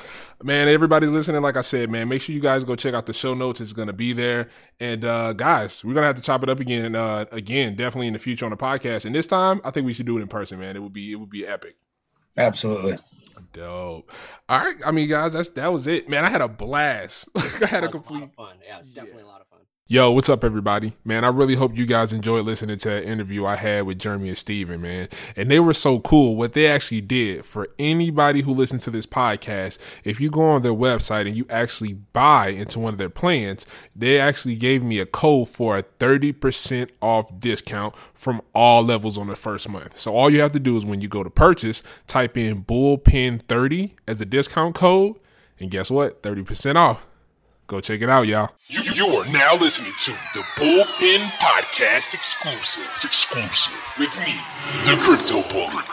Speaker 1: man, everybody's listening. Like I said, man, make sure you guys go check out the show notes. It's going to be there. And uh, guys, we're gonna have to chop it up again. Uh, again, definitely in the future on the podcast. And this time, I think we should do it in person, man. It would be it would be epic.
Speaker 6: Absolutely.
Speaker 1: Dope. All right. I mean, guys, that's that was it, man. I had a blast. I had
Speaker 5: a
Speaker 1: complete
Speaker 5: a fun. Yeah, it's definitely yeah. a lot of fun.
Speaker 1: Yo, what's up, everybody? Man, I really hope you guys enjoyed listening to that interview I had with Jeremy and Stephen, man. And they were so cool. What they actually did for anybody who listens to this podcast, if you go on their website and you actually buy into one of their plans, they actually gave me a code for a 30% off discount from all levels on the first month. So all you have to do is when you go to purchase, type in bullpen30 as the discount code. And guess what? 30% off. Go check it out, y'all.
Speaker 7: You, are now listening to the Bullpen Podcast exclusive. It's exclusive with me, the Crypto Bully.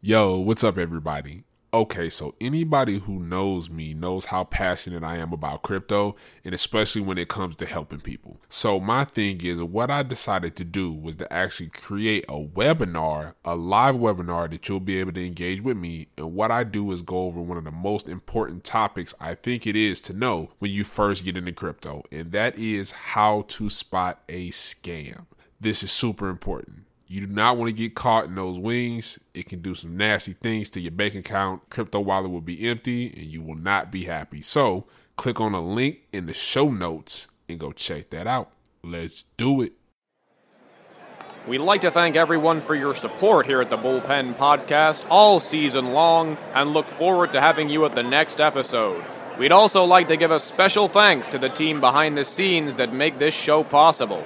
Speaker 1: Yo, what's up, everybody? Okay, so anybody who knows me knows how passionate I am about crypto and especially when it comes to helping people. So, my thing is, what I decided to do was to actually create a webinar, a live webinar that you'll be able to engage with me. And what I do is go over one of the most important topics I think it is to know when you first get into crypto, and that is how to spot a scam. This is super important. You do not want to get caught in those wings. It can do some nasty things to your bank account. Crypto wallet will be empty and you will not be happy. So, click on a link in the show notes and go check that out. Let's do it.
Speaker 4: We'd like to thank everyone for your support here at the Bullpen Podcast all season long and look forward to having you at the next episode. We'd also like to give a special thanks to the team behind the scenes that make this show possible.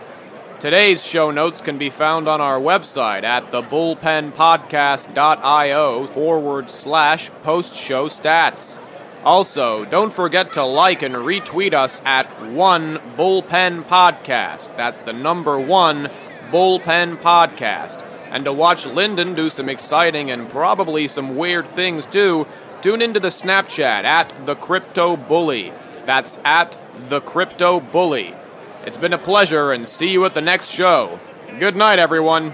Speaker 4: Today's show notes can be found on our website at thebullpenpodcast.io forward slash post show stats. Also, don't forget to like and retweet us at One Bullpen Podcast. That's the number one Bullpen Podcast. And to watch Lyndon do some exciting and probably some weird things too, tune into the Snapchat at The Crypto Bully. That's at The Crypto Bully. It's been a pleasure, and see you at the next show. Good night, everyone.